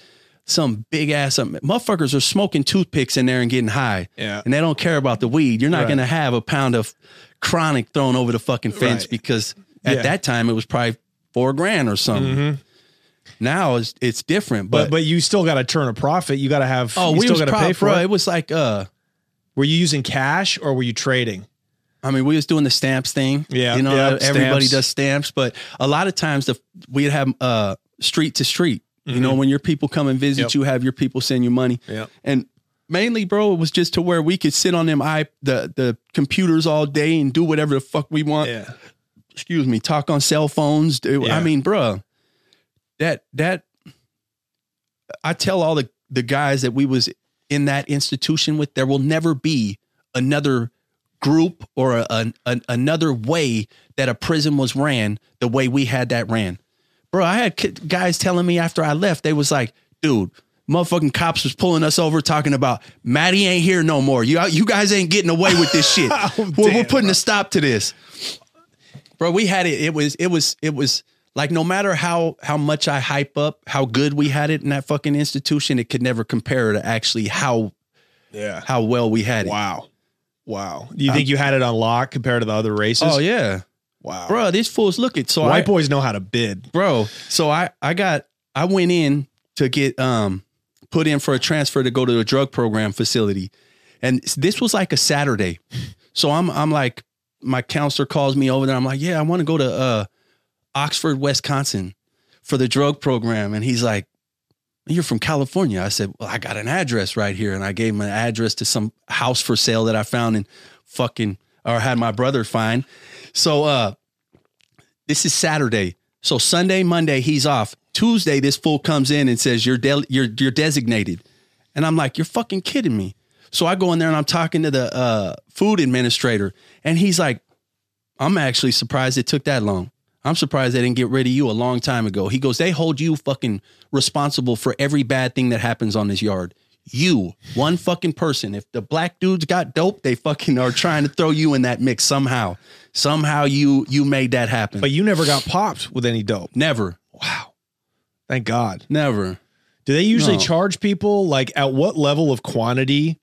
some big ass um, motherfuckers are smoking toothpicks in there and getting high. Yeah. And they don't care about the weed. You're not Right. gonna have a pound of chronic thrown over the fucking fence Right. because at that time it was probably four grand or something. Now it's it's different. But But, but you still got to turn a profit. You got to have. oh, you we still got to pay for bro. it. It was like uh Were you using cash or were you trading? I mean, we was doing the stamps thing. Yeah, you know, yeah, everybody stamps. does stamps, but a lot of times the we'd have uh street to street. You Mm-hmm. know, when your people come and visit Yep. you, have your people send you money. Yep. And mainly, bro, it was just to where we could sit on them i the the computers all day and do whatever the fuck we want. Yeah. Excuse me, talk on cell phones. do- Yeah. I mean, bro, that that I tell all the the guys that we was in that institution with, there will never be another group or a, an an another way that a prison was ran the way we had that ran. Bro, I had guys telling me after I left, they was like, dude, motherfucking cops was pulling us over talking about Matty ain't here no more. You you guys ain't getting away with this shit. Oh, we're, we're damn, putting a stop to this. Bro, we had it. It was it was it was like no matter how how much I hype up how good we had it in that fucking institution, it could never compare to actually how Yeah. how well we had it. Wow. Wow. Do you think you had it on lock compared to the other races? Oh yeah, Wow. bro. These fools look it. So White I, boys know how to bid. bro. So I I got I went in to get um put in for a transfer to go to a drug program facility, and this was like a Saturday. So I'm I'm like my counselor calls me over there. I'm like, yeah, I want to go to uh Oxford, Wisconsin, for the drug program, and he's like. You're from California. I said, Well, I got an address right here. And I gave him an address to some house for sale that I found in fucking or had my brother find. So uh this is Saturday. So Sunday, Monday, he's off. Tuesday, this fool comes in and says, You're de- you're you're designated. And I'm like, You're fucking kidding me. So I go in there and I'm talking to the uh, food administrator, and he's like, I'm actually surprised it took that long. I'm surprised they didn't get rid of you a long time ago. He goes, They hold you fucking responsible for every bad thing that happens on this yard. You, one fucking person. If the black dudes got dope, they fucking are trying to throw you in that mix somehow. Somehow you you made that happen. But you never got popped with any dope. never, Wow. Thank God. never. Do they usually No. charge people like at what level of quantity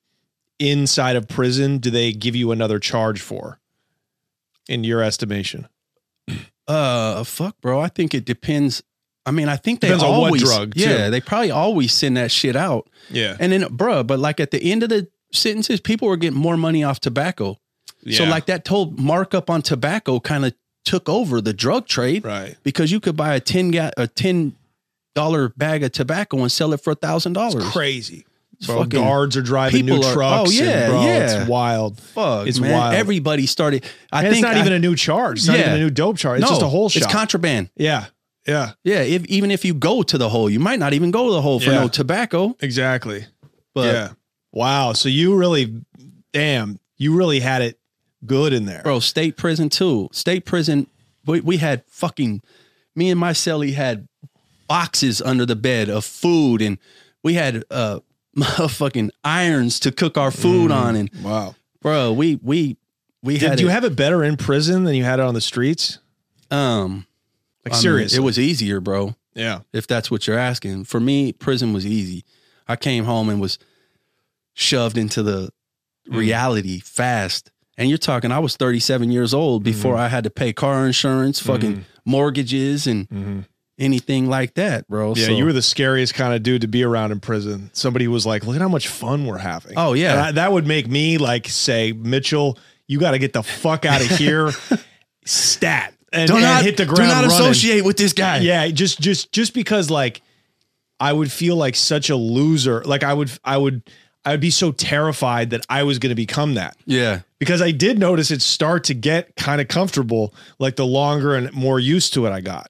inside of prison do they give you another charge for? In your estimation? Uh, fuck, bro. I think it depends. I mean, I think they Depends always, drug, too. Yeah, they probably always send that shit out. Yeah. And then, bro, but like at the end of the sentences, people were getting more money off tobacco. Yeah. So like that told markup on tobacco kind of took over the drug trade, Right. Because you could buy a ten ga- a ten dollar bag of tobacco and sell it for a thousand dollars. Crazy. Bro, fucking- guards are driving new are- trucks. oh, and, yeah, bro, yeah. It's wild. Fuck, It's man. wild. Everybody started. I And think it's not I- even a new charge. It's not even a new dope charge. It's no, just a whole shot. It's contraband. yeah. Yeah. Yeah, if, even if you go to the hole, you might not even go to the hole for Yeah. no tobacco. Exactly. But yeah. Wow. So you really, damn, you really had it good in there. bro, state prison too. State prison. We, we had fucking me and my cellie had boxes under the bed of food, and we had uh motherfucking irons to cook our food on. And Wow. bro, we we we had. Did had you it, have it better in prison than you had it on the streets? um Like I mean, seriously. it was easier, bro. Yeah. if that's what you're asking. For me, prison was easy. I came home and was shoved into the Mm. reality fast. And you're talking, I was 37 years old before Mm-hmm. I had to pay car insurance, fucking mortgages, and anything like that, bro. Yeah, So- you were the scariest kind of dude to be around in prison. Somebody was like, "Look at how much fun we're having." Oh, yeah. And I- that would make me like say, "Mitchell, you got to get the fuck out of here." Stat and, do and not hit the ground. do not running. associate with this guy. Yeah, just just just because like I would feel like such a loser. Like I would I would I would be so terrified that I was going to become that. yeah. Because I did notice it start to get kind of comfortable like the longer and more used to it I got.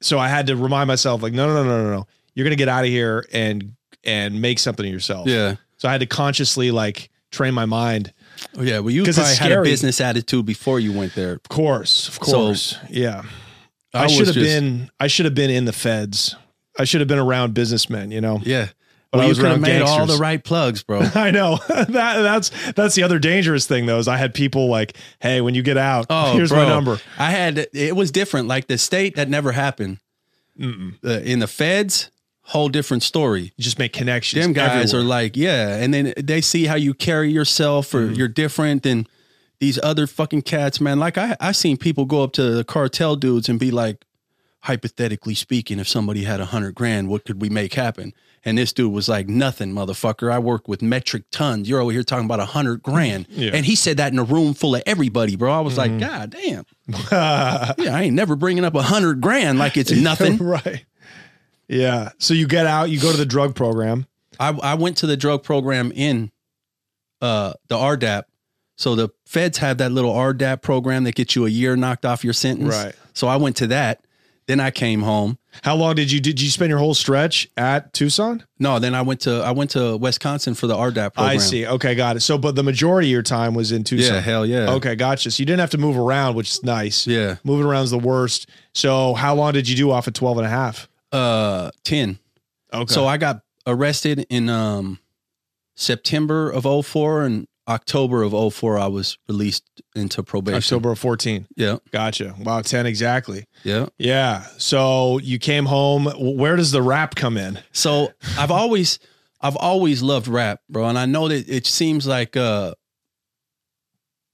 So I had to remind myself like no no no no no no. You're going to get out of here and and make something of yourself. Yeah. So I had to consciously like train my mind. Oh, yeah. Well, you probably had a business attitude before you went there. Of course, of So, course. yeah. I, was should have just- been I should have been in the feds. I should have been around businessmen, you know. Yeah. Well, I you was could have made all the right plugs, bro. I know that that's that's the other dangerous thing though is I had people like, hey, when you get out, Oh, here's bro. my number. I had it was different. Like the state that never happened. Uh, in the feds, whole different story. You just make connections. Them guys everywhere. are like, yeah, and then they see how you carry yourself, or you're different than these other fucking cats, man. Like I, I seen people go up to the cartel dudes and be like, hypothetically speaking, if somebody had a hundred grand, what could we make happen? And this dude was like, nothing, motherfucker. I work with metric tons. You're over here talking about a hundred grand. Yeah. And he said that in a room full of everybody, bro. I was like, God damn. yeah, I ain't never bringing up a hundred grand like it's nothing. right. Yeah. So you get out, you go to the drug program. I, I went to the drug program in uh, the RDAP. So the feds have that little RDAP program that gets you a year knocked off your sentence. Right. So I went to that. Then I came home. How long did you did you spend your whole stretch at Tucson? No, then I went to I went to Wisconsin for the RDAP program. I see. Okay, got it. So, but the majority of your time was in Tucson. Yeah, hell yeah. Okay, gotcha. So you didn't have to move around, which is nice. Yeah. Moving around is the worst. So how long did you do off at 12 and a half? Uh, ten. Okay. So I got arrested in um September of 04 and October of 04 I was released into probation. October of 14. Yeah, Gotcha. Wow, 10 exactly. yeah. Yeah. So you came home. Where does the rap come in? So I've always I've always loved rap, bro. And I know that it seems like uh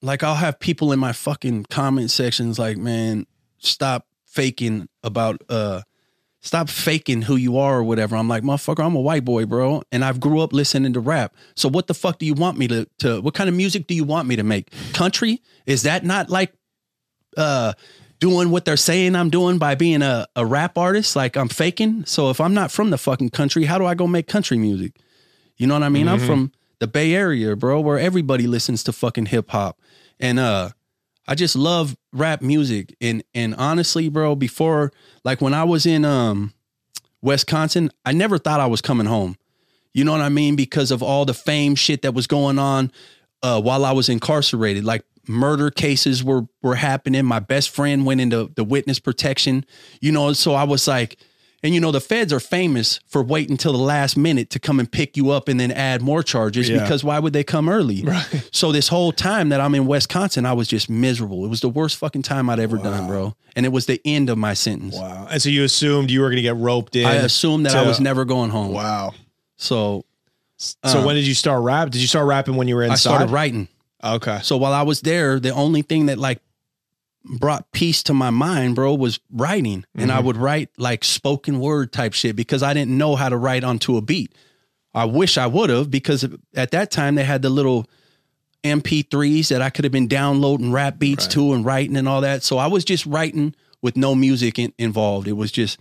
like I'll have people in my fucking comment sections like, man, stop faking about uh stop faking who you are or whatever. I'm like, motherfucker, I'm a white boy, bro. And I've grew up listening to rap. So what the fuck do you want me to to what kind of music do you want me to make? Country? Is that not like uh doing what they're saying I'm doing by being a, a rap artist? Like I'm faking. So if I'm not from the fucking country, how do I go make country music? You know what I mean? I'm from the Bay Area, bro, where everybody listens to fucking hip hop. And uh I just love rap music. And and honestly, bro, before like when I was in um Wisconsin, I never thought I was coming home. You know what I mean? Because of all the fame shit that was going on uh, while I was incarcerated. Like murder cases were were happening. My best friend went into the witness protection. You know, so I was like, and you know, the feds are famous for waiting until the last minute to come and pick you up and then add more charges Yeah. because why would they come early? Right. So this whole time that I'm in Wisconsin, I was just miserable. It was the worst fucking time I'd ever done, bro. And it was the end of my sentence. Wow. And so you assumed you were going to get roped in. I assumed that I was never going home. Wow. So So Uh, when did you start rap? Did you start rapping when you were inside? I started writing. Okay. So while I was there, the only thing that like brought peace to my mind, bro, was writing. And I mm-hmm. would write like spoken word type shit because I didn't know how to write onto a beat. I wish I would have because at that time they had the little MP3s that I could have been downloading rap beats to and writing and all that. So I was just writing with no music in, involved. It was just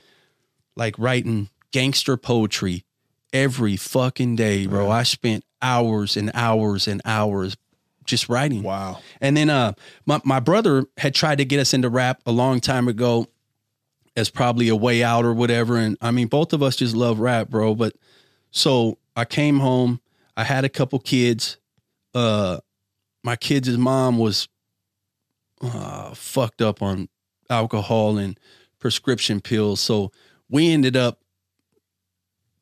like writing gangster poetry every fucking day, bro. I spent hours and hours and hours just writing. Wow. And then uh my, my brother had tried to get us into rap a long time ago as probably a way out or whatever. And I mean, both of us just love rap, bro. But so I came home, I had a couple kids. Uh my kids' mom was uh fucked up on alcohol and prescription pills. So we ended up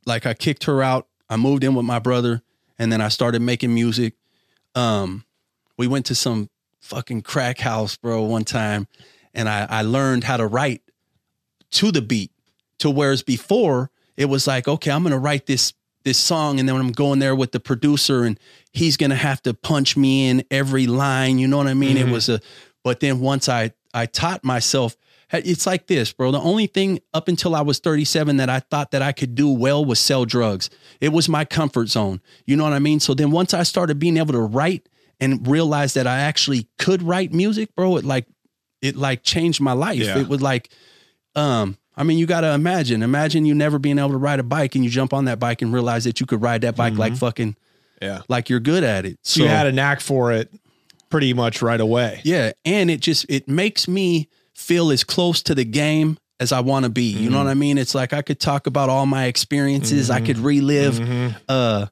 like I kicked her out. I moved in with my brother and then I started making music. Um we went to some fucking crack house, bro, one time, and I, I learned how to write to the beat. To whereas before it was like, okay, I'm gonna write this this song, and then I'm going there with the producer, and he's gonna have to punch me in every line. You know what I mean? It mm-hmm. was a, but then once I I taught myself. It's like this, bro. The only thing up until I was 37 that I thought that I could do well was sell drugs. It was my comfort zone. You know what I mean? So then once I started being able to write and realized that I actually could write music, bro, it like it like changed my life. Yeah. It was like um I mean, you got to imagine. Imagine you never being able to ride a bike and you jump on that bike and realize that you could ride that bike like fucking Yeah. like you're good at it. So you had a knack for it pretty much right away. yeah, and it just it makes me feel as close to the game as I want to be. You know what I mean? It's like I could talk about all my experiences. I could relive uh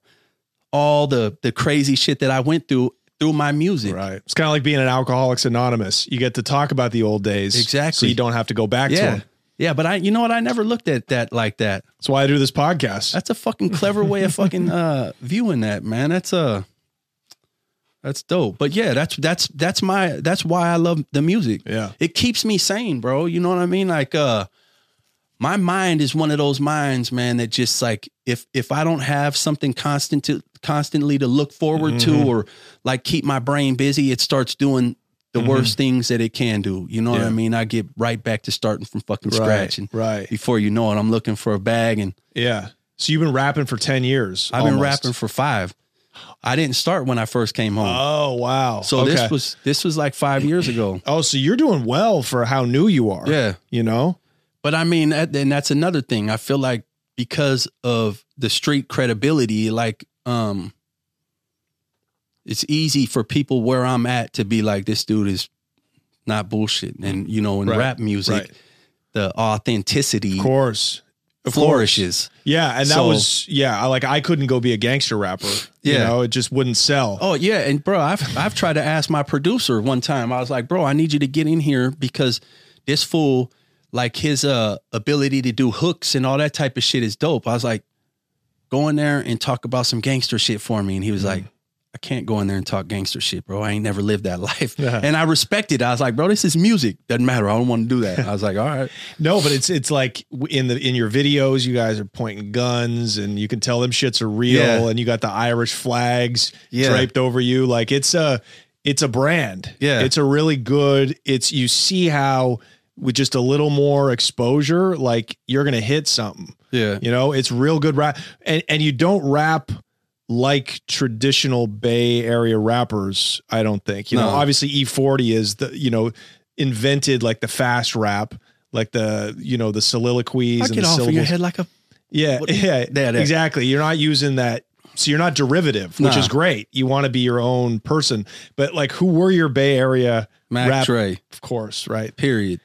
all the the crazy shit that I went through through my music. Right. It's kind of like being an Alcoholics Anonymous. You get to talk about the old days. Exactly. So you don't have to go back to Yeah. them. Yeah, but I you know what? I never looked at that like that. That's why I do this podcast. That's a fucking clever way of fucking uh viewing that, man. That's uh that's dope. But yeah, that's that's that's my that's why I love the music. Yeah. It keeps me sane, bro. You know what I mean? Like uh my mind is one of those minds, man, that just like if if I don't have something constant to constantly to look forward Mm-hmm. to or like keep my brain busy, it starts doing the worst things that it can do. You know what Mm-hmm. I mean? I get right back to starting from fucking scratch. And right. before you know it, I'm looking for a bag and Yeah. So you've been rapping for 10 years. I've been rapping for five. I didn't start when I first came home. Oh, wow. so Okay. this was this was like five years ago. Oh, so you're doing well for how new you are. Yeah. You know? But I mean, that, and that's another thing. I feel like because of the street credibility, like um, it's easy for people where I'm at to be like, this dude is not bullshit. And you know, in Right. rap music, Right. the authenticity Of course. Of course. flourishes. Yeah. And that So- was, yeah, I like, I couldn't go be a gangster rapper. You Yeah. know, it just wouldn't sell. Oh yeah, and bro, I've I've tried to ask my producer one time. I was like, bro, I need you to get in here because this fool, like his uh ability to do hooks and all that type of shit is dope. I was like, go in there and talk about some gangster shit for me. And he was like, I can't go in there and talk gangster shit, bro. I ain't never lived that life. Yeah. And I respected. it. I was like, bro, this is music. Doesn't matter. I don't want to do that. I was like, all right. No, but it's it's like in the in your videos, you guys are pointing guns, and you can tell them shits are real, Yeah. and you got the Irish flags Yeah. draped over you. Like it's a it's a brand. Yeah. It's a really good, it's you see how with just a little more exposure, like you're gonna hit something. Yeah. You know, it's real good rap. And and you don't rap like traditional Bay Area rappers, I don't think. You know, obviously E40 is the, you know, invented like the fast rap, like the, you know, the soliloquies I and get the off of your head like a Yeah, What- yeah, there. exactly. You're not using that. So you're not derivative, which Nah. is great. You want to be your own person. But like, who were your Bay Area Mac rap? Dre. Of course, right? Period.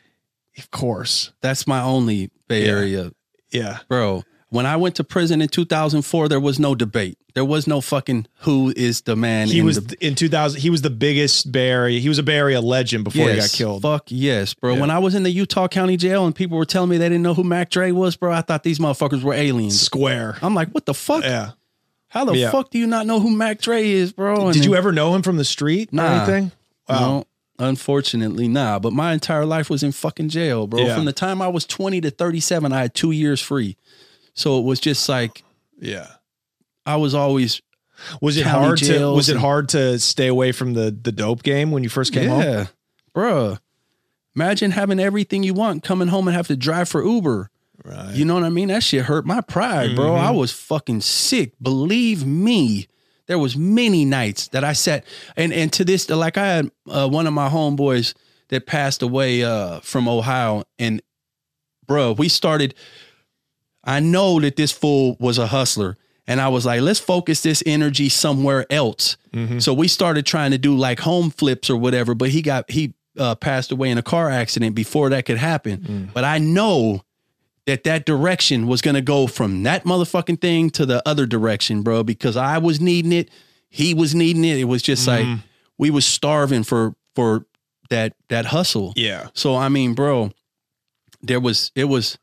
Of course. That's my only Bay Yeah. Area, Yeah. bro. When I went to prison in 2004, there was no debate. There was no fucking who is the man. He in was the, in 2000. He was the biggest Bay Area. He was a Bay Area legend before he got killed. Fuck yes, bro. Yeah. When I was in the Utah County Jail and people were telling me they didn't know who Mac Dre was, bro, I thought these motherfuckers were aliens. Square. I'm like, what the fuck? Yeah. How the Yeah. fuck do you not know who Mac Dre is, bro? And Did you ever know him from the street or anything? Wow. No, unfortunately, nah. But my entire life was in fucking jail, bro. Yeah. From the time I was 20 to 37, I had two years free. So it was just like Yeah. I was always Was it hard to was it hard to stay away from the the dope game when you first came home? yeah, bruh. Imagine having everything you want, coming home and have to drive for Uber. Right. You know what I mean? That shit hurt my pride, bro. Mm-hmm. I was fucking sick. Believe me. There was many nights that I sat and and to this like I had uh, one of my homeboys that passed away uh, from Ohio and bro, we started I know that this fool was a hustler and I was like, let's focus this energy somewhere else. So we started trying to do like home flips or whatever, but he got he uh, passed away in a car accident before that could happen. But I know that that direction was going to go from that motherfucking thing to the other direction, bro, because I was needing it, he was needing it. It was just like mm-hmm. we was starving for for that that hustle. Yeah. So I mean, bro, there was it was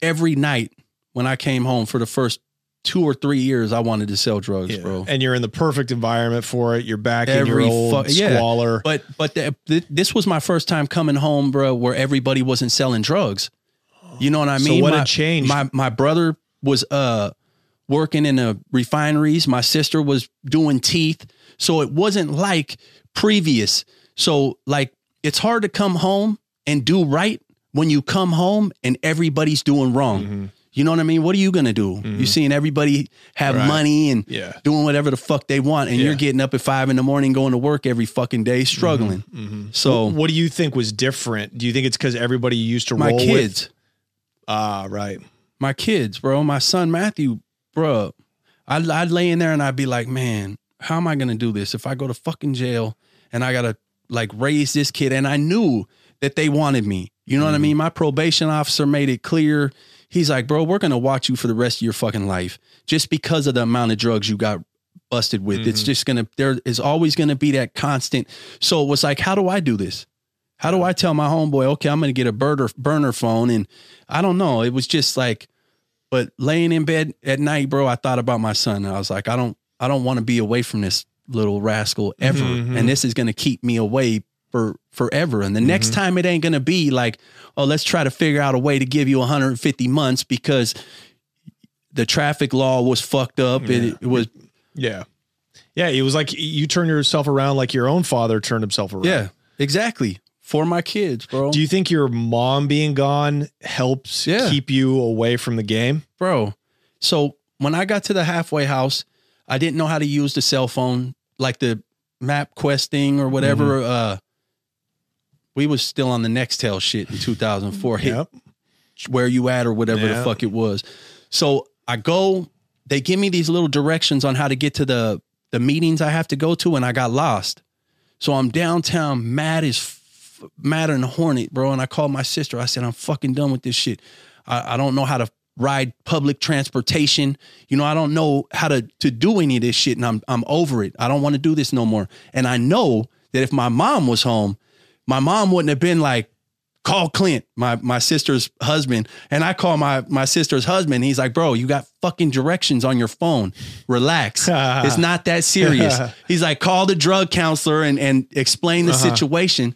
every night when I came home for the first two or three years, I wanted to sell drugs, Yeah. bro. And you're in the perfect environment for it. You're back in your old fu- yeah. squalor. But but the, th- this was my first time coming home, bro, where everybody wasn't selling drugs. You know what I So mean? what my, had changed? My my brother was uh working in the refineries. My sister was doing teeth. So it wasn't like previous. So like it's hard to come home and do right when you come home and everybody's doing wrong. Mm-hmm. You know what I mean? What are you gonna do? You're seeing everybody have Right. money and Yeah. doing whatever the fuck they want, and Yeah. you're getting up at five in the morning, going to work every fucking day, struggling. Mm-hmm. So what do you think was different? Do you think it's because everybody used to my roll kids, with? Ah, right. my kids, bro, my son Matthew, bro, I'd, I'd lay in there and I'd be like, man, how am I gonna do this if I go to fucking jail and I gotta like raise this kid? And I knew that they wanted me. You know what I mean? My probation officer made it clear. He's like, bro, we're gonna watch you for the rest of your fucking life just because of the amount of drugs you got busted with. It's just gonna there is always gonna be that constant. So it was like, how do I do this? How do I tell my homeboy, okay, I'm gonna get a burner burner phone? And I don't know. It was just like, but laying in bed at night, bro, I thought about my son. I was like, I don't I don't want to be away from this little rascal mm-hmm, ever. And mm-hmm. this is gonna keep me away for forever. And the next mm-hmm. time it ain't gonna be like, oh, let's try to figure out a way to give you 150 months because the traffic law was fucked up. It, it was Yeah. Yeah. It was like you turn yourself around like your own father turned himself around. yeah, exactly. For my kids, bro. Do you think your mom being gone helps Yeah. keep you away from the game? bro. So when I got to the halfway house, I didn't know how to use the cell phone, like the map quest thing or whatever. Mm-hmm. Uh, we was still on the Nextel shit in 2004. Hit Yep. where you at or whatever Yeah. the fuck it was. So I go, they give me these little directions on how to get to the the meetings I have to go to, and I got lost. So I'm downtown, mad as mad and hornet, bro. And I called my sister. I said, I'm fucking done with this shit. I, I don't know how to ride public transportation. You know, I don't know how to to do any of this shit, and I'm I'm over it. I don't want to do this no more. And I know that if my mom was home, my mom wouldn't have been like, call Clint, my my sister's husband. And I call my my sister's husband. He's like, bro, you got fucking directions on your phone. Relax. it's not that serious. He's like, call the drug counselor and and explain the uh-huh. situation.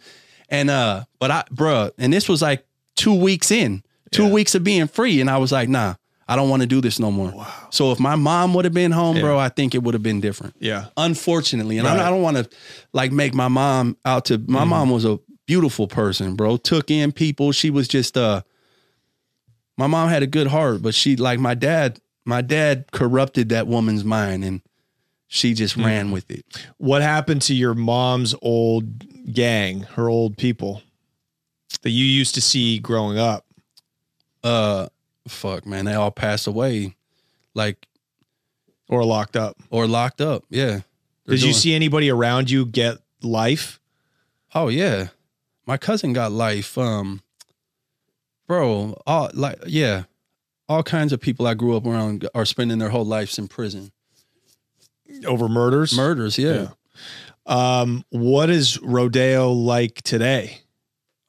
And uh, but I, bruh, and this was like two weeks in, two weeks of being free, and I was like, nah, I don't want to do this no more. Wow. So if my mom would have been home, bro, I think it would have been different. Yeah. Unfortunately, and Right. I, I don't want to like make my mom out to. My mom was a beautiful person, bro. Took in people. She was just uh. My mom had a good heart, but she like my dad. My dad corrupted that woman's mind, and she just ran with it. What happened to your mom's old gang, her old people that you used to see growing up? Uh, fuck, man, they all passed away, like Or locked up? or locked up. Yeah. Did you see anybody around you get life? Oh yeah, my cousin got life. Um, bro, all like yeah, all kinds of people I grew up around are spending their whole lives in prison. over murders. Murders, yeah. Um, what is rodeo like today?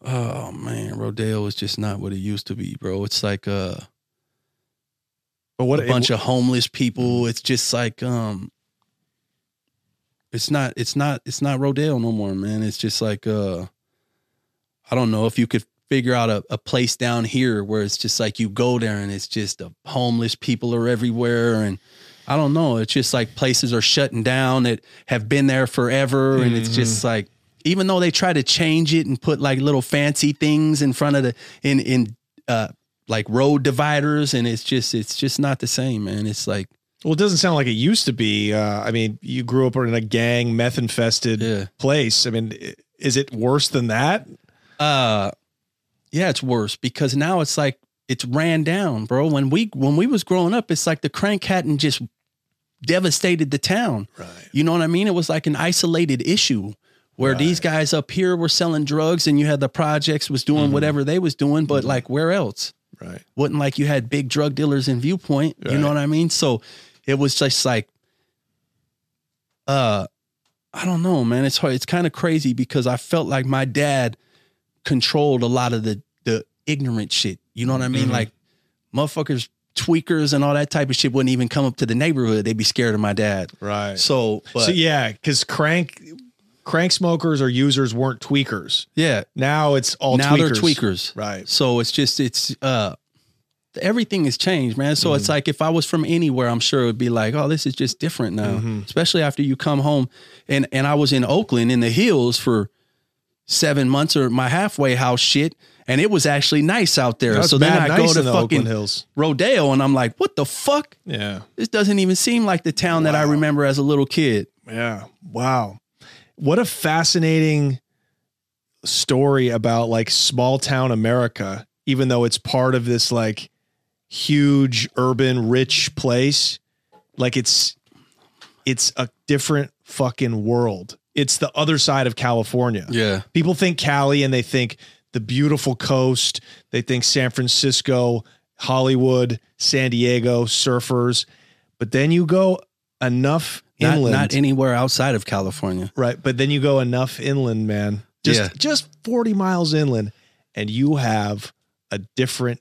Oh man, rodeo is just not what it used to be, bro. It's like uh, But what a bunch of homeless people. It's just like um, it's not, it's not, it's not rodeo no more, man. It's just like uh, I don't know if you could figure out a, a place down here where it's just like you go there and it's just the homeless people are everywhere and I don't know. It's just like places are shutting down that have been there forever, and it's just like even though they try to change it and put like little fancy things in front of the in in uh like road dividers, and it's just it's just not the same, man. It's like well, it doesn't sound like it used to be. Uh, I mean, you grew up in a gang, meth infested Yeah. place. I mean, is it worse than that? uh yeah it's worse because now it's like it's ran down bro when we when we was growing up it's like the crank hadn't just devastated the town. Right. you know what i mean? It was like an isolated issue where these guys up here were selling drugs and you had the projects was doing whatever they was doing but like where else? Right. wasn't like you had big drug dealers in viewpoint you know what i mean? So it was just like uh i don't know man. It's hard it's kind of crazy because i felt like my dad controlled a lot of the the ignorant shit. You know what i mean? Mm-hmm. like motherfuckers tweakers and all that type of shit wouldn't even come up to the neighborhood they'd be scared of my dad Right. so but so yeah, because crank crank smokers or users weren't tweakers. yeah Now it's all now tweakers. they're tweakers Right. So it's just it's uh everything has changed, man. So Mm-hmm. it's like if I was from anywhere, I'm sure it would be like, oh, this is just different now. Mm-hmm. Especially after you come home and and I was in Oakland in the hills for seven months or my halfway house shit. And it was actually nice out there. That's so then I nice go to fucking Hills. Rodeo and I'm like, what the fuck? Yeah. This doesn't even seem like the town that I remember as a little kid. Yeah. Wow. What a fascinating story about like small town America, even though it's part of this like huge urban rich place. Like it's it's a different fucking world. It's the other side of California. Yeah. People think Cali and they think the beautiful coast. They think San Francisco, Hollywood, San Diego, surfers. But then you go enough Not, inland. not anywhere outside of California. Right, but then you go enough inland, man. Just Yeah. just 40 miles inland and you have a different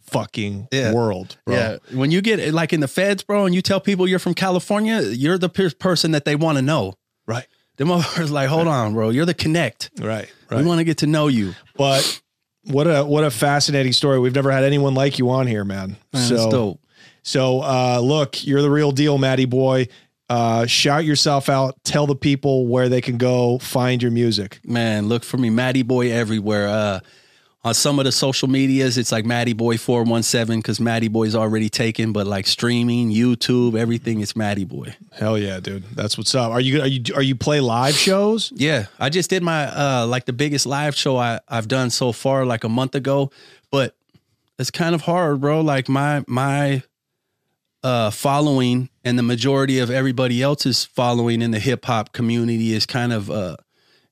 fucking Yeah. world, bro. Yeah. When you get like in the feds, bro, and you tell people you're from California, you're the per- person that they want to know. Right. The motherfuckers like, hold on, bro. You're the connect. Right. We want to get to know you. but what a what a fascinating story. We've never had anyone like you on here, man. Man, so that's dope. so uh look, you're the real deal, Matty boy. Uh shout yourself out, tell the people where they can go find your music. Man, look for me, Matty Boy everywhere. Uh on some of the social medias, it's like Matty Boy 417 because Matty Boy's already taken, but like streaming, YouTube, everything, it's Matty Boy. Hell yeah, dude. That's what's up. Are you are you are you play live shows? Yeah, I just did my uh like the biggest live show I I've done so far like a month ago, but it's kind of hard, bro. Like my my uh following and the majority of everybody else's following in the hip hop community is kind of uh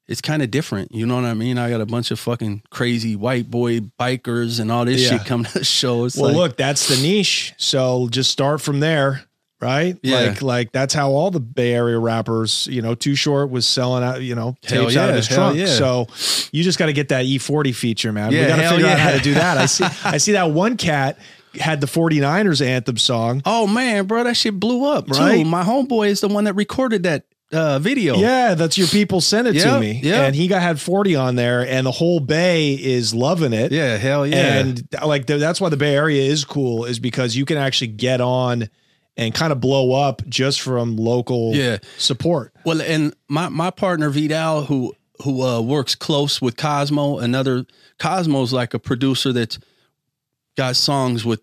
it's kind of different. You know what I mean? I got a bunch of fucking crazy white boy bikers and all this Yeah. shit coming to the show. It's Well, like, look, that's the niche. So just start from there, right? Yeah. Like, like that's how all the Bay Area rappers, you know, Too Short was selling out, you know, Hell tapes out of his trunk. yeah. So you just got to get that E40 feature, man. we got to figure out how to do that. I see, I see that one cat had the 49ers anthem song. Oh man, bro, that shit blew up Right? too. My homeboy is the one that recorded that uh, video. Yeah, that's your people sent it to me. yeah. And he got had 40 on there and the whole Bay is loving it. Yeah, hell yeah. And like th- that's why the Bay Area is cool is because you can actually get on and kind of blow up just from local Yeah. support. Well, and my my partner Vidal, who who uh, works close with Cosmo, another Cosmo's like a producer that's got songs with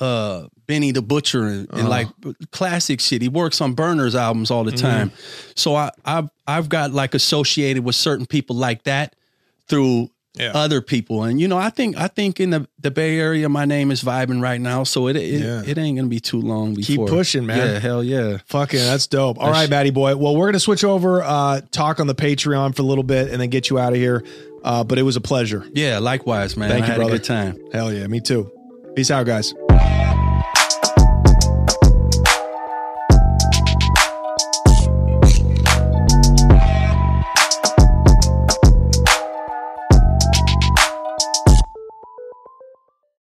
uh Benny the Butcher and, and like classic shit. He works on Burners albums all the time. So I I've I've got like associated with certain people like that through Yeah. other people. And you know, I think I think in the, the Bay Area my name is vibing right now. So it it, Yeah. it ain't gonna be too long before Keep pushing, man. Yeah, hell yeah. Fucking, that's dope. All right, Matty boy. Well, we're gonna switch over, uh, talk on the Patreon for a little bit, and then get you out of here. Uh, but it was a pleasure. Yeah, likewise, man. Thank I you, brother. good time. Hell yeah, me too. Peace out, guys.